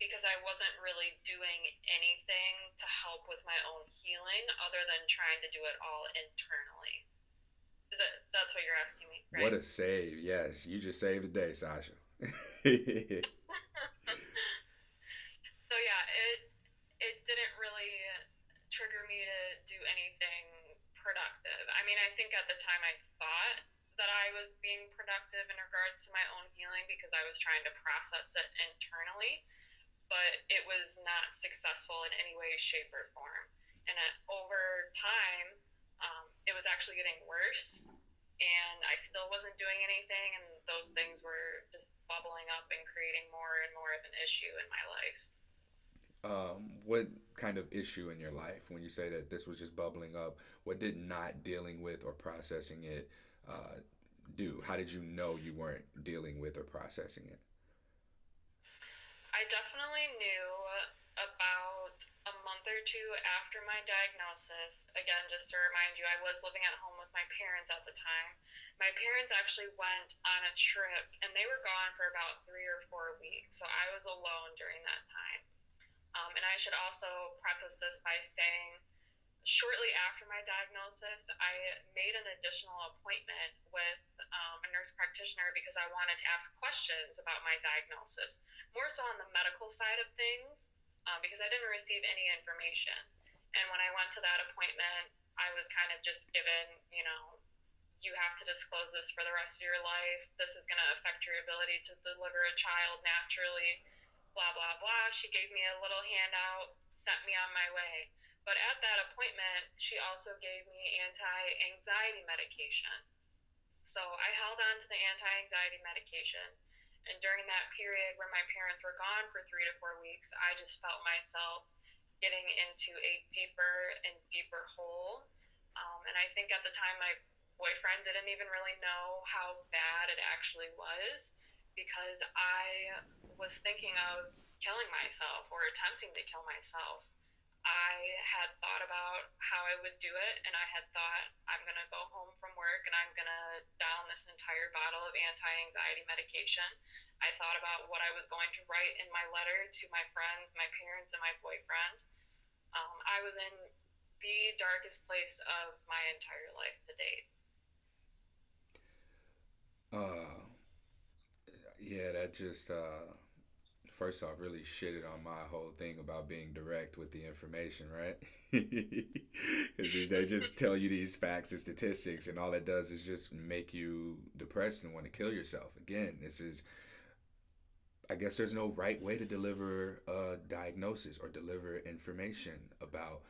Because I wasn't really doing anything to help with my own healing other than trying to do it all internally. That's what you're asking me? Right? What a save! Yes, you just saved the day, Sasha. so yeah, it it didn't really trigger me to do anything productive. I mean, I think at the time I thought that I was being productive in regards to my own healing because I was trying to process it internally but it was not successful in any way, shape, or form. And at, over time, um, it was actually getting worse, and I still wasn't doing anything, and those things were just bubbling up and creating more and more of an issue in my life. Um, what kind of issue in your life when you say that this was just bubbling up? What did not dealing with or processing it uh, do? How did you know you weren't dealing with or processing it? I definitely knew about month or two after my diagnosis, again, just to remind you, I was living at home with my parents at the time. My parents actually went on a trip and they were gone for about three or four weeks. So I was alone during that time. Um, and I should also preface this by saying, shortly after my diagnosis, I made an additional appointment with um, a nurse practitioner because I wanted to ask questions about my diagnosis, more so on the medical side of things, um, because I didn't receive any information. And when I went to that appointment, I was kind of just given, you know, you have to disclose this for the rest of your life. This is going to affect your ability to deliver a child naturally, blah, blah, blah. She gave me a little handout, sent me on my way but at that appointment, she also gave me anti anxiety medication. So I held on to the anti anxiety medication. And during that period where my parents were gone for three to four weeks, I just felt myself getting into a deeper and deeper hole. Um, and I think at the time, my boyfriend didn't even really know how bad it actually was because I was thinking of killing myself or attempting to kill myself. I had thought about how I would do it, and I had thought I'm gonna go home from work and I'm gonna down this entire bottle of anti-anxiety medication. I thought about what I was going to write in my letter to my friends, my parents, and my boyfriend. Um, I was in the darkest place of my entire life to date. Uh, yeah, that just uh first off really shitted on my whole thing about being direct with the information, right? Because they just tell you these facts and statistics, and all it does is just make you depressed and want to kill yourself. Again, this is, I guess there's no right way to deliver a diagnosis or deliver information about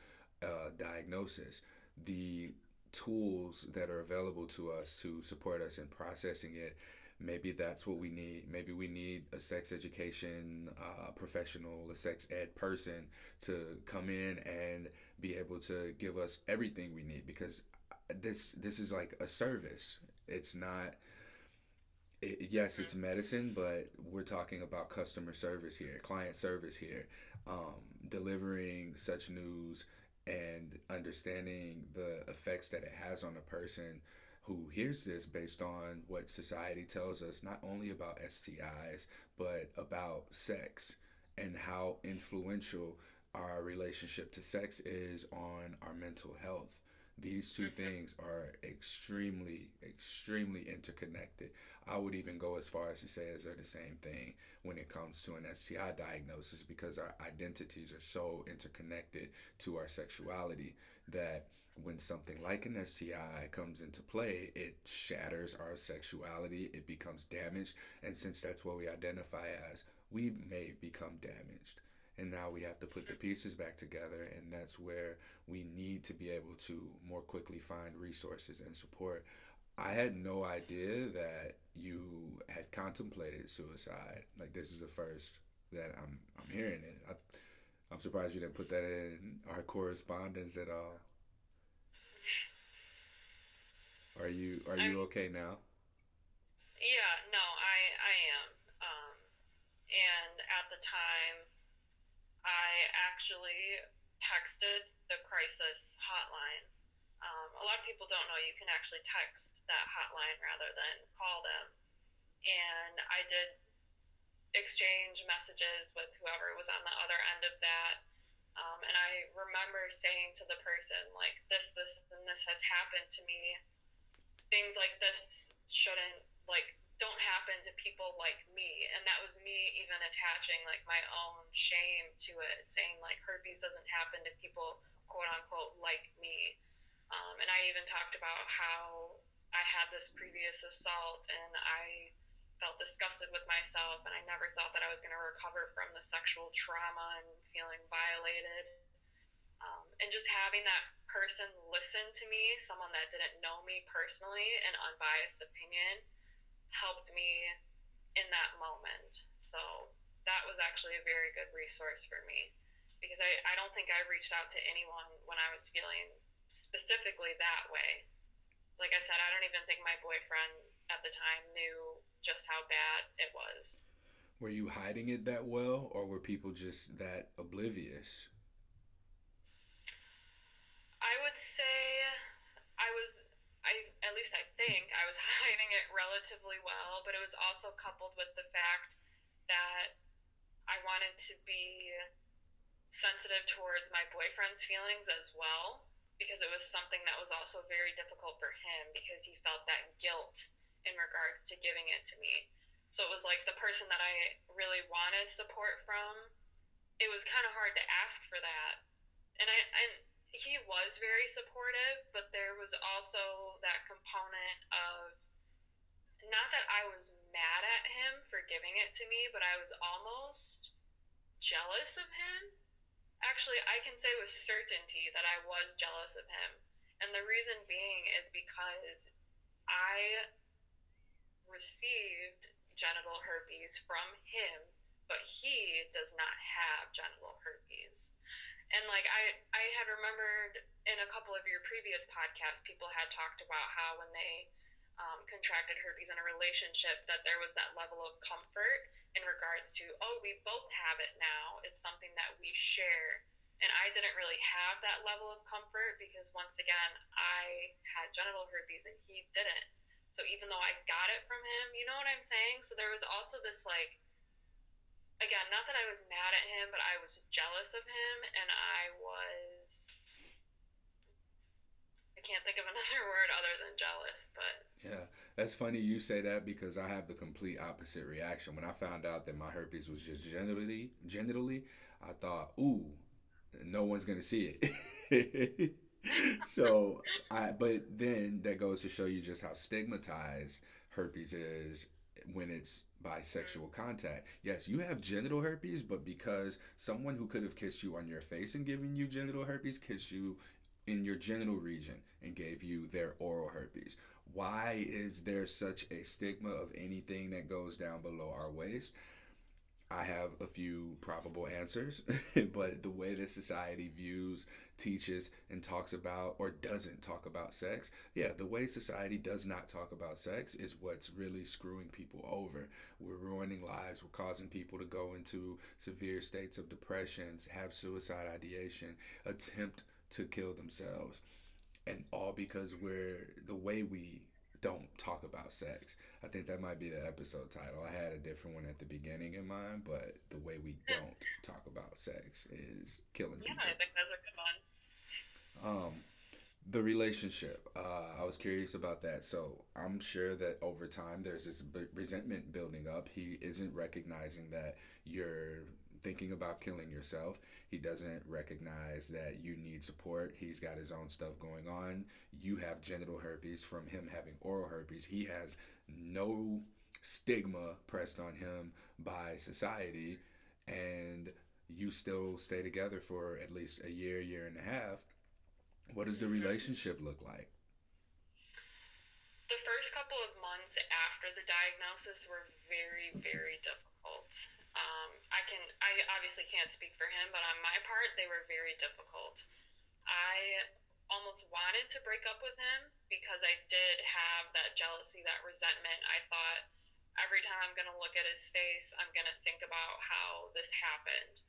a diagnosis. The tools that are available to us to support us in processing it maybe that's what we need. Maybe we need a sex education uh, professional, a sex ed person to come in and be able to give us everything we need because this this is like a service. It's not. It, yes, it's medicine, but we're talking about customer service here, client service here, um, delivering such news and understanding the effects that it has on a person who hears this based on what society tells us, not only about STIs, but about sex and how influential our relationship to sex is on our mental health. These two mm-hmm. things are extremely, extremely interconnected. I would even go as far as to say as they're the same thing when it comes to an STI diagnosis because our identities are so interconnected to our sexuality that when something like an STI comes into play, it shatters our sexuality, it becomes damaged, and since that's what we identify as, we may become damaged. And now we have to put the pieces back together, and that's where we need to be able to more quickly find resources and support. I had no idea that you had contemplated suicide. Like this is the first that I'm I'm hearing it. I, I'm surprised you didn't put that in our correspondence at all. Are you are you I'm, okay now? Yeah, no, I I am. Um, and at the time, I actually texted the crisis hotline. Um, a lot of people don't know you can actually text that hotline rather than call them. And I did exchange messages with whoever was on the other end of that. Um, and I remember saying to the person, like, this, this, and this has happened to me things like this shouldn't like don't happen to people like me. And that was me even attaching like my own shame to it saying like herpes doesn't happen to people quote unquote like me. Um, and i even talked about how i had this previous assault and i felt disgusted with myself and i never thought that i was going to recover from the sexual trauma and feeling violated and just having that person listen to me, someone that didn't know me personally, an unbiased opinion, helped me in that moment. So that was actually a very good resource for me because I, I don't think I reached out to anyone when I was feeling specifically that way. Like I said, I don't even think my boyfriend at the time knew just how bad it was. Were you hiding it that well, or were people just that oblivious? I would say I was I at least I think I was hiding it relatively well, but it was also coupled with the fact that I wanted to be sensitive towards my boyfriend's feelings as well because it was something that was also very difficult for him because he felt that guilt in regards to giving it to me. So it was like the person that I really wanted support from, it was kind of hard to ask for that. And I and he was very supportive, but there was also that component of not that I was mad at him for giving it to me, but I was almost jealous of him Actually, I can say with certainty that I was jealous of him. And the reason being is because I received genital herpes from him, but he does not have genital herpes. And like I I had remembered in a couple of your previous podcasts people had talked about how when they um, contracted herpes in a relationship that there was that level of comfort in regards to, oh, we both have it now. It's something that we share. And I didn't really have that level of comfort because, once again, I had genital herpes and he didn't. So even though I got it from him, you know what I'm saying? So there was also this, like, again, not that I was mad at him, but I was jealous of him and I was. I can't think of another word other than jealous, but. Yeah. That's funny you say that because I have the complete opposite reaction. When I found out that my herpes was just genitally, genitally, I thought, ooh, no one's gonna see it. so I, but then that goes to show you just how stigmatized herpes is when it's bisexual contact. Yes, you have genital herpes, but because someone who could have kissed you on your face and given you genital herpes kissed you in your genital region and gave you their oral herpes why is there such a stigma of anything that goes down below our waist? I have a few probable answers, but the way that society views, teaches, and talks about or doesn't talk about sex, yeah, the way society does not talk about sex is what's really screwing people over. We're ruining lives, we're causing people to go into severe states of depression, have suicide ideation, attempt to kill themselves and all because we're the way we don't talk about sex. I think that might be the episode title. I had a different one at the beginning in mind, but the way we don't talk about sex is killing yeah, people. I think that's a good one. Um, the relationship. Uh, I was curious about that. So I'm sure that over time there's this b- resentment building up. He isn't recognizing that you're thinking about killing yourself. He doesn't recognize that you need support. He's got his own stuff going on. You have genital herpes from him having oral herpes. He has no stigma pressed on him by society. And you still stay together for at least a year, year and a half. What does the mm-hmm. relationship look like? The first couple of months after the diagnosis were very, very difficult. Um, I can, I obviously can't speak for him, but on my part, they were very difficult. I almost wanted to break up with him because I did have that jealousy, that resentment. I thought every time I'm going to look at his face, I'm going to think about how this happened.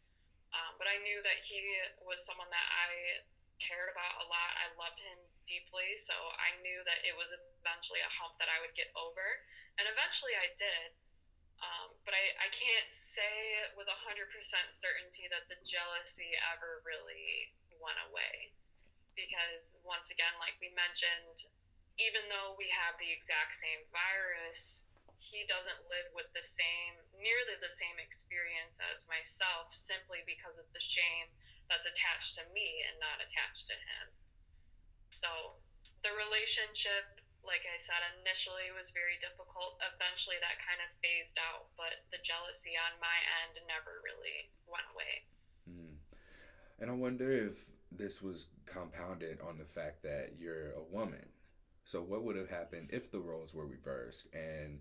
Um, but I knew that he was someone that I cared about a lot. I loved him deeply, so I knew that it was eventually a hump that I would get over. And eventually I did. Um, but I, I can't say with 100% certainty that the jealousy ever really went away. Because, once again, like we mentioned, even though we have the exact same virus, he doesn't live with the same, nearly the same experience as myself simply because of the shame that's attached to me and not attached to him. So, the relationship like I said, initially was very difficult. Eventually, that kind of phased out, but the jealousy on my end never really went away. Mm. And I wonder if this was compounded on the fact that you're a woman. So, what would have happened if the roles were reversed and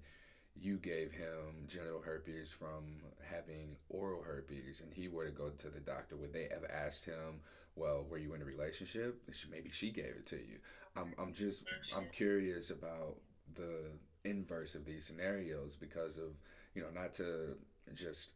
you gave him genital herpes from having oral herpes and he were to go to the doctor? Would they have asked him, well, were you in a relationship? Maybe she gave it to you. I'm I'm just I'm curious about the inverse of these scenarios because of you know not to just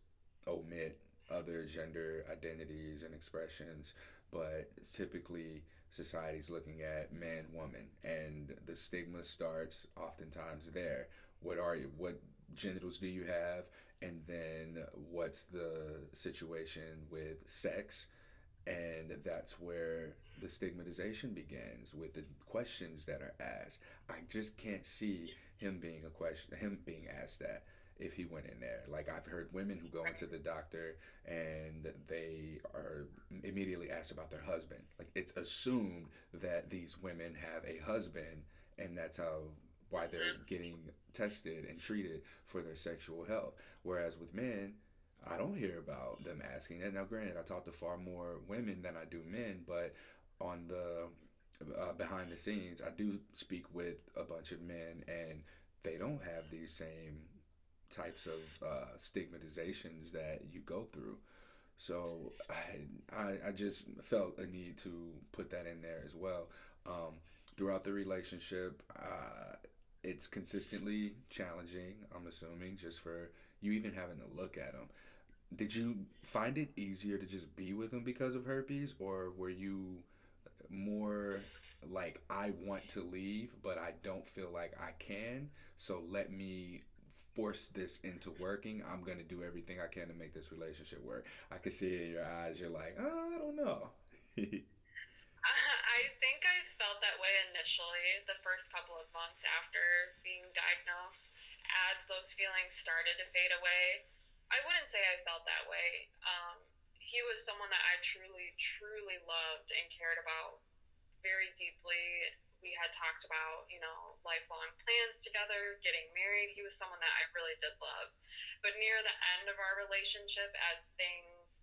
omit other gender identities and expressions, but typically society's looking at man, woman, and the stigma starts oftentimes there. What are you? What genitals do you have? And then what's the situation with sex? And that's where the stigmatization begins with the questions that are asked. I just can't see him being a question, him being asked that if he went in there. Like I've heard women who go into the doctor and they are immediately asked about their husband. Like it's assumed that these women have a husband and that's how why they're mm-hmm. getting tested and treated for their sexual health. Whereas with men, I don't hear about them asking that. Now, granted, I talk to far more women than I do men, but on the uh, behind the scenes, I do speak with a bunch of men, and they don't have these same types of uh, stigmatizations that you go through. So I, I, just felt a need to put that in there as well. Um, throughout the relationship, uh, it's consistently challenging. I'm assuming just for you even having to look at them. Did you find it easier to just be with him because of herpes, or were you more like I want to leave, but I don't feel like I can? So let me force this into working. I'm gonna do everything I can to make this relationship work. I can see it in your eyes. You're like, oh, I don't know. I think I felt that way initially, the first couple of months after being diagnosed. As those feelings started to fade away, I wouldn't say I felt that way. Um, he was someone that I truly, truly loved and cared about very deeply. We had talked about, you know, lifelong plans together, getting married. He was someone that I really did love. But near the end of our relationship, as things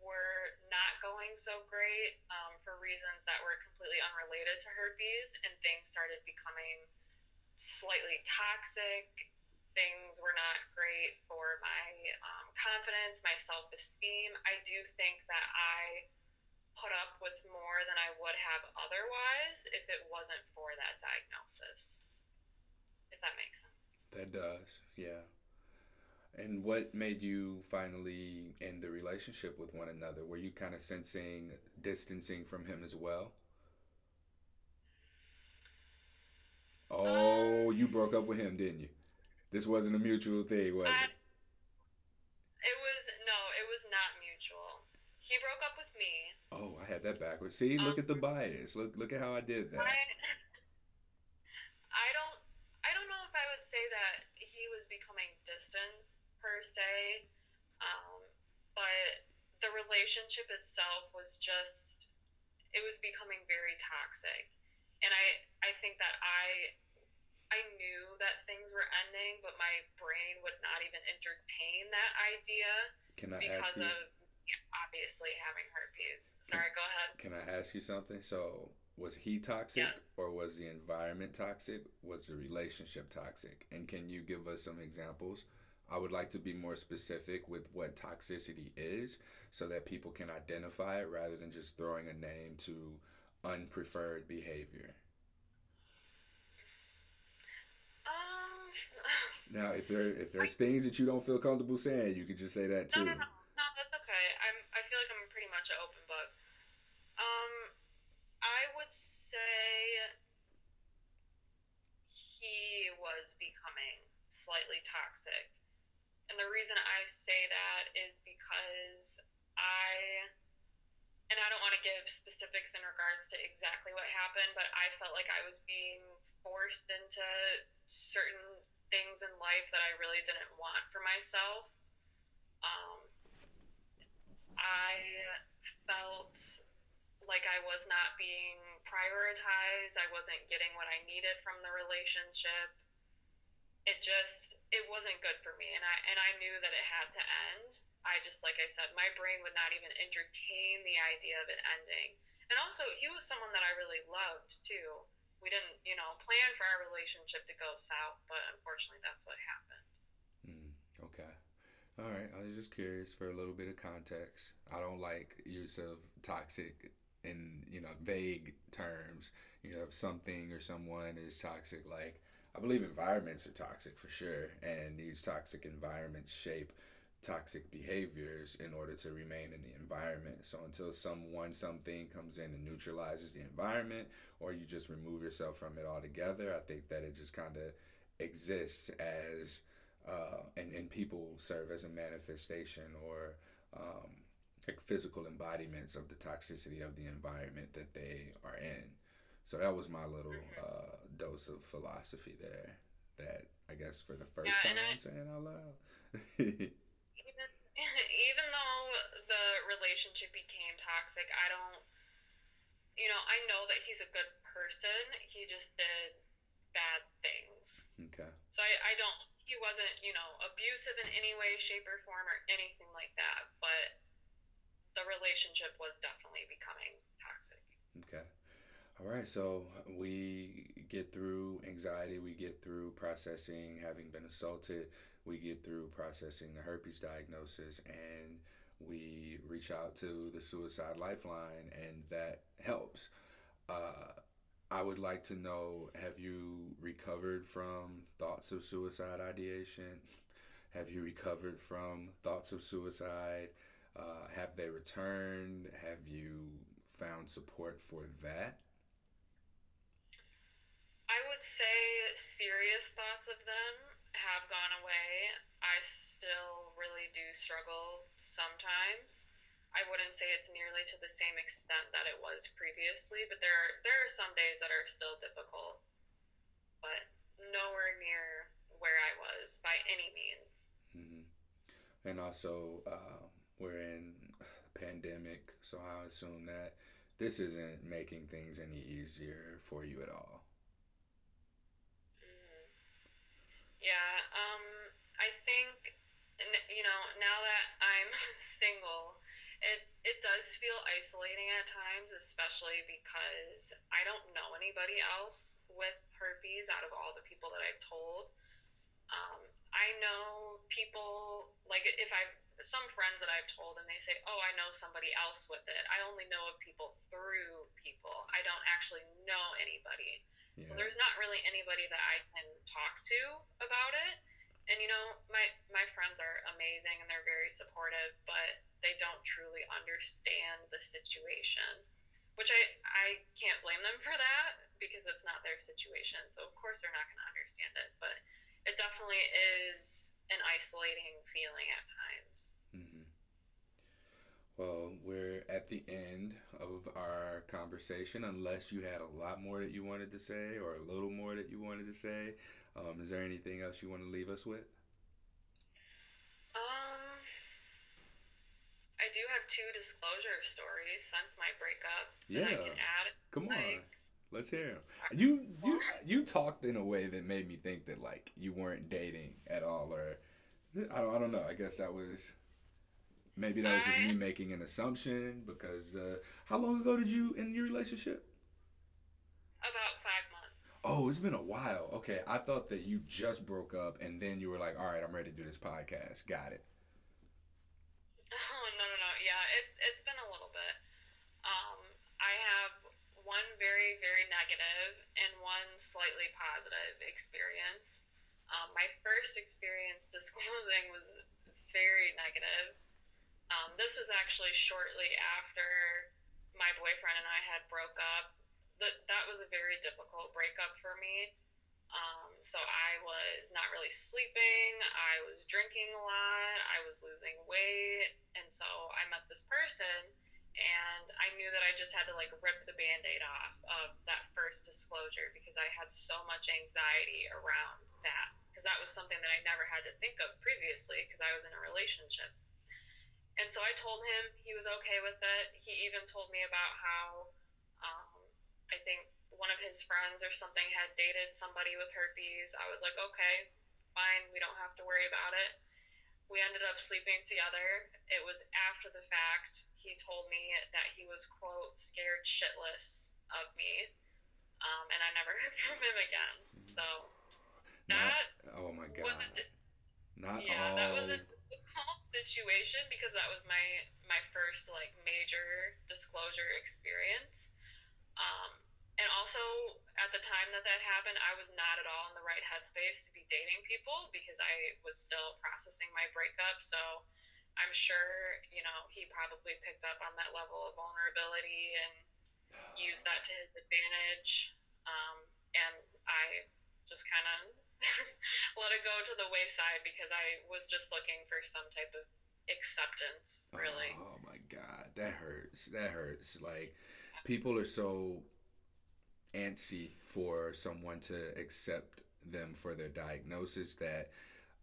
were not going so great um, for reasons that were completely unrelated to herpes, and things started becoming slightly toxic. Things were not great for my um, confidence, my self esteem. I do think that I put up with more than I would have otherwise if it wasn't for that diagnosis. If that makes sense. That does, yeah. And what made you finally end the relationship with one another? Were you kind of sensing distancing from him as well? Oh, um, you broke up with him, didn't you? This wasn't a mutual thing, was I, it? It was no, it was not mutual. He broke up with me. Oh, I had that backwards. See, look um, at the bias. Look, look at how I did that. I, I don't, I don't know if I would say that he was becoming distant per se, um, but the relationship itself was just it was becoming very toxic, and I I think that I I knew that things were ending, but my brain would not even entertain that idea Can I because of obviously having herpes. Sorry, can, go ahead. Can I ask you something? So, was he toxic yeah. or was the environment toxic? Was the relationship toxic? And can you give us some examples? I would like to be more specific with what toxicity is so that people can identify it rather than just throwing a name to unpreferred behavior. Um, now, if there if there's I, things that you don't feel comfortable saying, you could just say that too. No, no, no, no, that's okay. I'm I feel like I'm pretty much an open book. Um, I would say he was becoming slightly toxic. And the reason I say that is because I, and I don't want to give specifics in regards to exactly what happened, but I felt like I was being forced into certain things in life that I really didn't want for myself. Um, I felt like I was not being prioritized. I wasn't getting what I needed from the relationship it just it wasn't good for me and I and I knew that it had to end. I just like I said, my brain would not even entertain the idea of it ending. And also he was someone that I really loved too. We didn't, you know, plan for our relationship to go south, but unfortunately that's what happened. Mm, okay. All right, I was just curious for a little bit of context. I don't like use of toxic in, you know, vague terms. You know, if something or someone is toxic like I believe environments are toxic for sure, and these toxic environments shape toxic behaviors in order to remain in the environment. So until someone something comes in and neutralizes the environment or you just remove yourself from it altogether, I think that it just kind of exists as uh, and, and people serve as a manifestation or um, like physical embodiments of the toxicity of the environment that they are in. So that was my little uh, dose of philosophy there. That I guess for the first yeah, time I, I'm saying out loud. even, even though the relationship became toxic, I don't. You know, I know that he's a good person. He just did bad things. Okay. So I, I don't. He wasn't, you know, abusive in any way, shape, or form, or anything like that. But the relationship was definitely becoming toxic. Okay. All right, so we get through anxiety, we get through processing having been assaulted, we get through processing the herpes diagnosis, and we reach out to the suicide lifeline, and that helps. Uh, I would like to know have you recovered from thoughts of suicide ideation? Have you recovered from thoughts of suicide? Uh, have they returned? Have you found support for that? I would say serious thoughts of them have gone away. I still really do struggle sometimes. I wouldn't say it's nearly to the same extent that it was previously, but there are, there are some days that are still difficult, but nowhere near where I was by any means. Mm-hmm. And also, uh, we're in a pandemic, so I assume that this isn't making things any easier for you at all. Yeah, um, I think, you know, now that I'm single, it it does feel isolating at times, especially because I don't know anybody else with herpes out of all the people that I've told. Um, I know people like if I've some friends that I've told and they say, "Oh, I know somebody else with it." I only know of people through people. I don't actually know anybody. Yeah. So there's not really anybody that I can talk to about it. And you know, my my friends are amazing and they're very supportive, but they don't truly understand the situation. Which I I can't blame them for that because it's not their situation. So of course they're not going to understand it, but it definitely is an isolating feeling at times. Mm-hmm. Well, we're at the end our conversation. Unless you had a lot more that you wanted to say, or a little more that you wanted to say, um, is there anything else you want to leave us with? Um, I do have two disclosure stories since my breakup. Yeah. I can add. Come on. Like, Let's hear them. You you you talked in a way that made me think that like you weren't dating at all, or I don't I don't know. I guess that was Maybe that was just me making an assumption because uh, how long ago did you end your relationship? About five months. Oh, it's been a while. Okay, I thought that you just broke up and then you were like, "All right, I'm ready to do this podcast." Got it. Oh no no no! Yeah, it's it's been a little bit. Um, I have one very very negative and one slightly positive experience. Um, my first experience disclosing was very negative um, this was actually shortly after my boyfriend and I had broke up. That that was a very difficult breakup for me. Um, so I was not really sleeping. I was drinking a lot. I was losing weight, and so I met this person, and I knew that I just had to like rip the band-aid off of that first disclosure because I had so much anxiety around that because that was something that I never had to think of previously because I was in a relationship. And so I told him he was okay with it. He even told me about how um, I think one of his friends or something had dated somebody with herpes. I was like, okay, fine, we don't have to worry about it. We ended up sleeping together. It was after the fact. He told me that he was, quote, scared shitless of me. Um, and I never heard from him again. So that. Not, oh my God. Not yeah, all. that was a situation because that was my my first like major disclosure experience. Um, and also at the time that that happened, I was not at all in the right headspace to be dating people because I was still processing my breakup. So I'm sure, you know, he probably picked up on that level of vulnerability and used that to his advantage. Um, and I just kind of let it go to the wayside because I was just looking for some type of acceptance, really. Oh my God, that hurts. That hurts. Like, people are so antsy for someone to accept them for their diagnosis that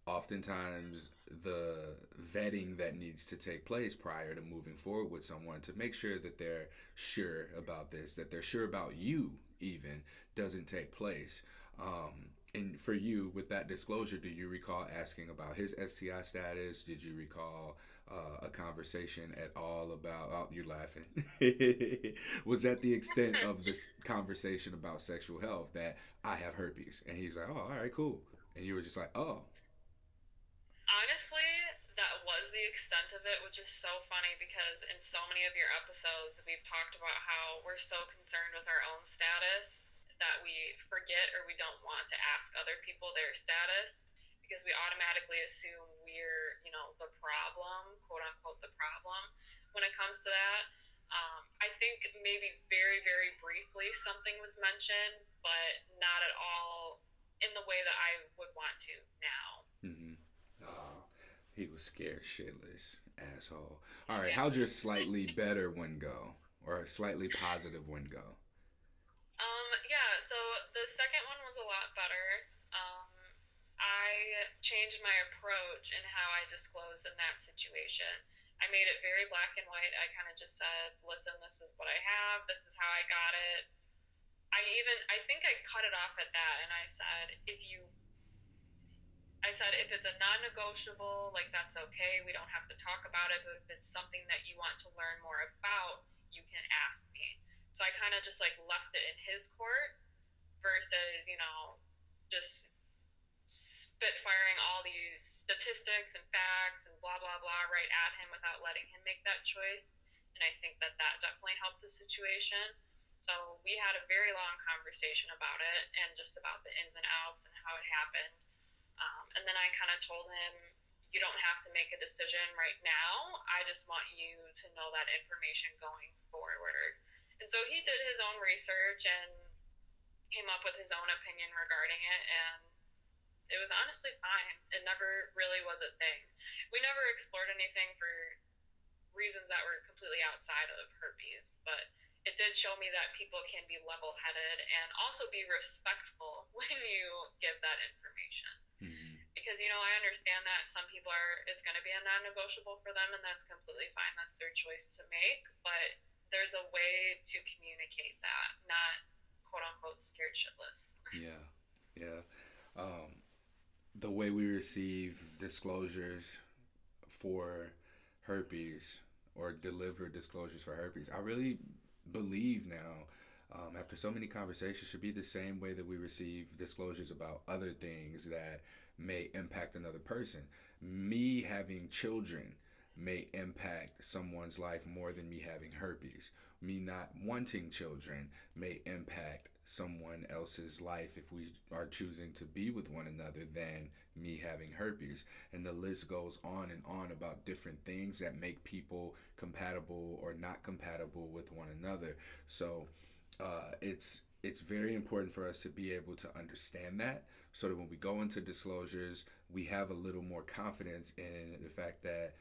oftentimes the vetting that needs to take place prior to moving forward with someone to make sure that they're sure about this, that they're sure about you, even doesn't take place. Um, and for you, with that disclosure, do you recall asking about his STI status? Did you recall uh, a conversation at all about? Oh, you're laughing. Was that the extent of this conversation about sexual health that I have herpes? And he's like, oh, all right, cool. And you were just like, oh, Honestly, that was the extent of it, which is so funny because in so many of your episodes, we've talked about how we're so concerned with our own status that we forget or we don't want to ask other people their status because we automatically assume we're, you know, the problem, quote unquote, the problem when it comes to that. Um, I think maybe very, very briefly something was mentioned, but not at all in the way that I would want to now. Mm-hmm. Oh, he was scared shitless, asshole. All right, how'd your slightly better one go, or slightly positive one go? Um, yeah. So the second one was a lot better. Um, I changed my approach in how I disclosed in that situation. I made it very black and white. I kind of just said, "Listen, this is what I have. This is how I got it." I even I think I cut it off at that, and I said, "If you I said if it's a non-negotiable, like that's okay. We don't have to talk about it. But if it's something that you want to learn more about, you can ask me. So I kind of just like left it in his court versus you know just spitfiring all these statistics and facts and blah blah blah right at him without letting him make that choice. And I think that that definitely helped the situation. So we had a very long conversation about it and just about the ins and outs and how it happened um, and then I kind of told him, you don't have to make a decision right now. I just want you to know that information going forward. And so he did his own research and came up with his own opinion regarding it. And it was honestly fine. It never really was a thing. We never explored anything for reasons that were completely outside of herpes, but it did show me that people can be level headed and also be respectful when you give that information mm-hmm. because you know I understand that some people are it's going to be a non-negotiable for them and that's completely fine that's their choice to make but there's a way to communicate that not quote unquote scared shitless yeah yeah um, the way we receive disclosures for herpes or deliver disclosures for herpes I really believe now um, after so many conversations should be the same way that we receive disclosures about other things that may impact another person. Me having children may impact someone's life more than me having herpes. Me not wanting children may impact someone else's life if we are choosing to be with one another than me having herpes. And the list goes on and on about different things that make people compatible or not compatible with one another. So uh, it's it's very important for us to be able to understand that so that when we go into disclosures, we have a little more confidence in the fact that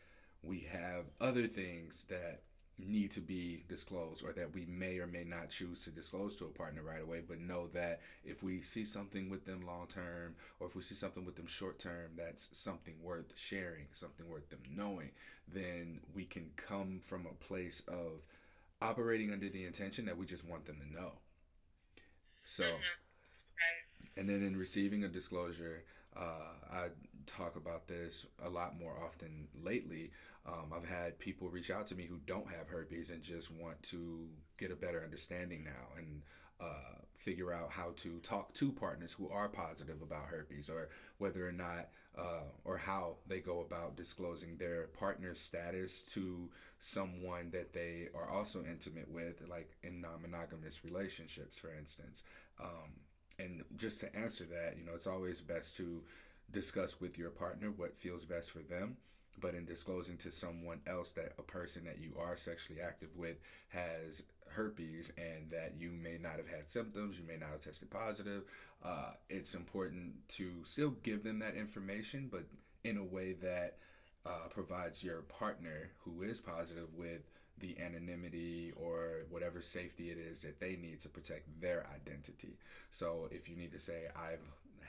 we have other things that need to be disclosed or that we may or may not choose to disclose to a partner right away but know that if we see something with them long term or if we see something with them short term that's something worth sharing something worth them knowing then we can come from a place of operating under the intention that we just want them to know so mm-hmm and then in receiving a disclosure, uh, I talk about this a lot more often lately. Um, I've had people reach out to me who don't have herpes and just want to get a better understanding now and uh, figure out how to talk to partners who are positive about herpes or whether or not uh, or how they go about disclosing their partner's status to someone that they are also intimate with, like in non monogamous relationships, for instance. Um, and just to answer that, you know, it's always best to discuss with your partner what feels best for them. But in disclosing to someone else that a person that you are sexually active with has herpes and that you may not have had symptoms, you may not have tested positive, uh, it's important to still give them that information, but in a way that uh, provides your partner who is positive with the anonymity or whatever safety it is that they need to protect their identity. So if you need to say, I've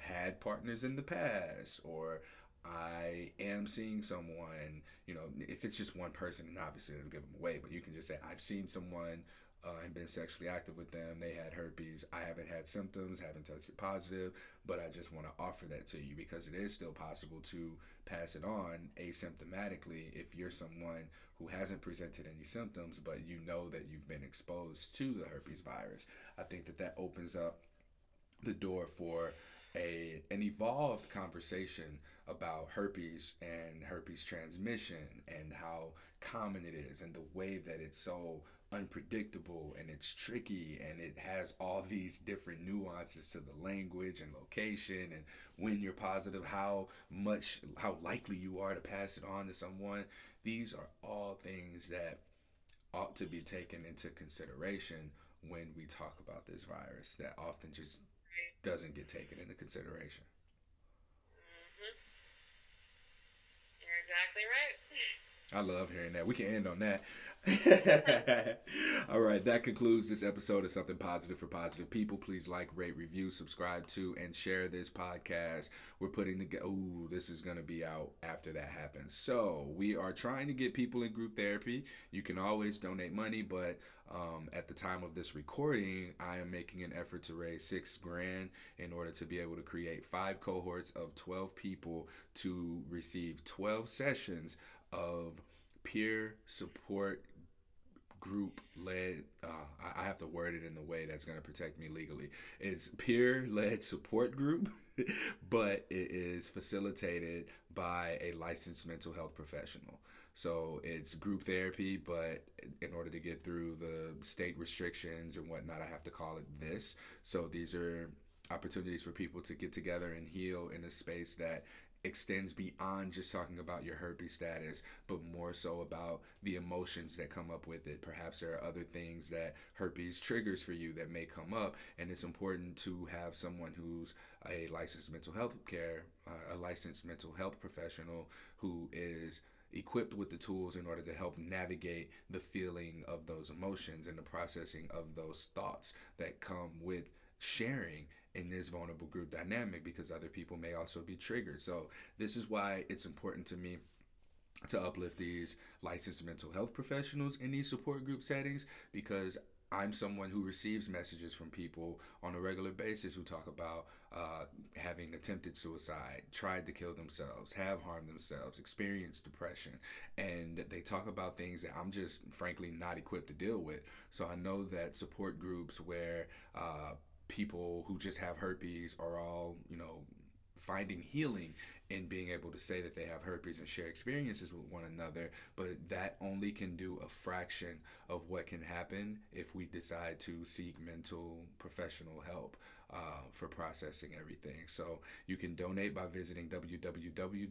had partners in the past, or I am seeing someone, you know, if it's just one person, and obviously it'll give them away, but you can just say, I've seen someone uh, and been sexually active with them. They had herpes. I haven't had symptoms, haven't tested positive, but I just want to offer that to you because it is still possible to pass it on asymptomatically if you're someone who hasn't presented any symptoms, but you know that you've been exposed to the herpes virus. I think that that opens up the door for a an evolved conversation about herpes and herpes transmission and how common it is and the way that it's so unpredictable and it's tricky and it has all these different nuances to the language and location and when you're positive how much how likely you are to pass it on to someone. These are all things that ought to be taken into consideration when we talk about this virus that often just doesn't get taken into consideration mm-hmm. you're exactly right I love hearing that. We can end on that. All right, that concludes this episode of Something Positive for Positive People. Please like, rate, review, subscribe to, and share this podcast. We're putting together. Ooh, this is going to be out after that happens. So we are trying to get people in group therapy. You can always donate money, but um, at the time of this recording, I am making an effort to raise six grand in order to be able to create five cohorts of 12 people to receive 12 sessions of peer support group led uh, I, have to word it in the way that's going to protect me legally. It's peer led support group but it is facilitated by a licensed mental health professional so it's group therapy but in order to get through the state restrictions and whatnot i have to call it this so these are opportunities for people to get together and heal in a space that extends beyond just talking about your herpes status, but more so about the emotions that come up with it. Perhaps there are other things that herpes triggers for you that may come up, and it's important to have someone who's a licensed mental health care, uh, a licensed mental health professional who is equipped with the tools in order to help navigate the feeling of those emotions and the processing of those thoughts that come with sharing in this vulnerable group dynamic because other people may also be triggered. So, this is why it's important to me to uplift these licensed mental health professionals in these support group settings because I'm someone who receives messages from people on a regular basis who talk about uh, having attempted suicide, tried to kill themselves, have harmed themselves, experienced depression, and they talk about things that I'm just frankly not equipped to deal with. So I know that support groups where uh, people who just have herpes are all, you know, finding healing in being able to say that they have herpes and share experiences with one another, but that only can do a fraction of what can happen if we decide to seek mental professional help uh, for processing everything. So you can donate by visiting www.spfpp.org.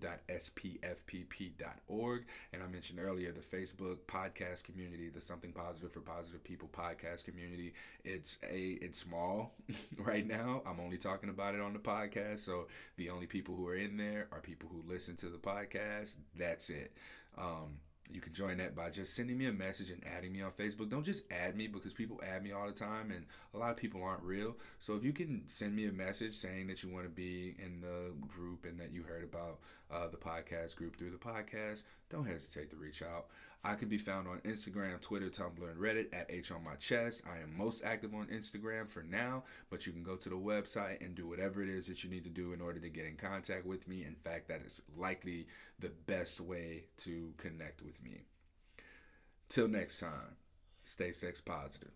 And I mentioned earlier the Facebook podcast community, the Something Positive for Positive People podcast community. It's a it's small right now. I'm only talking about it on the podcast. So the only people who are in there are people who listen to the podcast. That's it. Um, you can join that by just sending me a message and adding me on Facebook. Don't just add me because people add me all the time and a lot of people aren't real. So if you can send me a message saying that you want to be in the group and that you heard about uh, the podcast group through the podcast, don't hesitate to reach out. I can be found on Instagram, Twitter, Tumblr, and Reddit at H on my chest. I am most active on Instagram for now, but you can go to the website and do whatever it is that you need to do in order to get in contact with me. In fact, that is likely the best way to connect with me. Till next time, stay sex positive.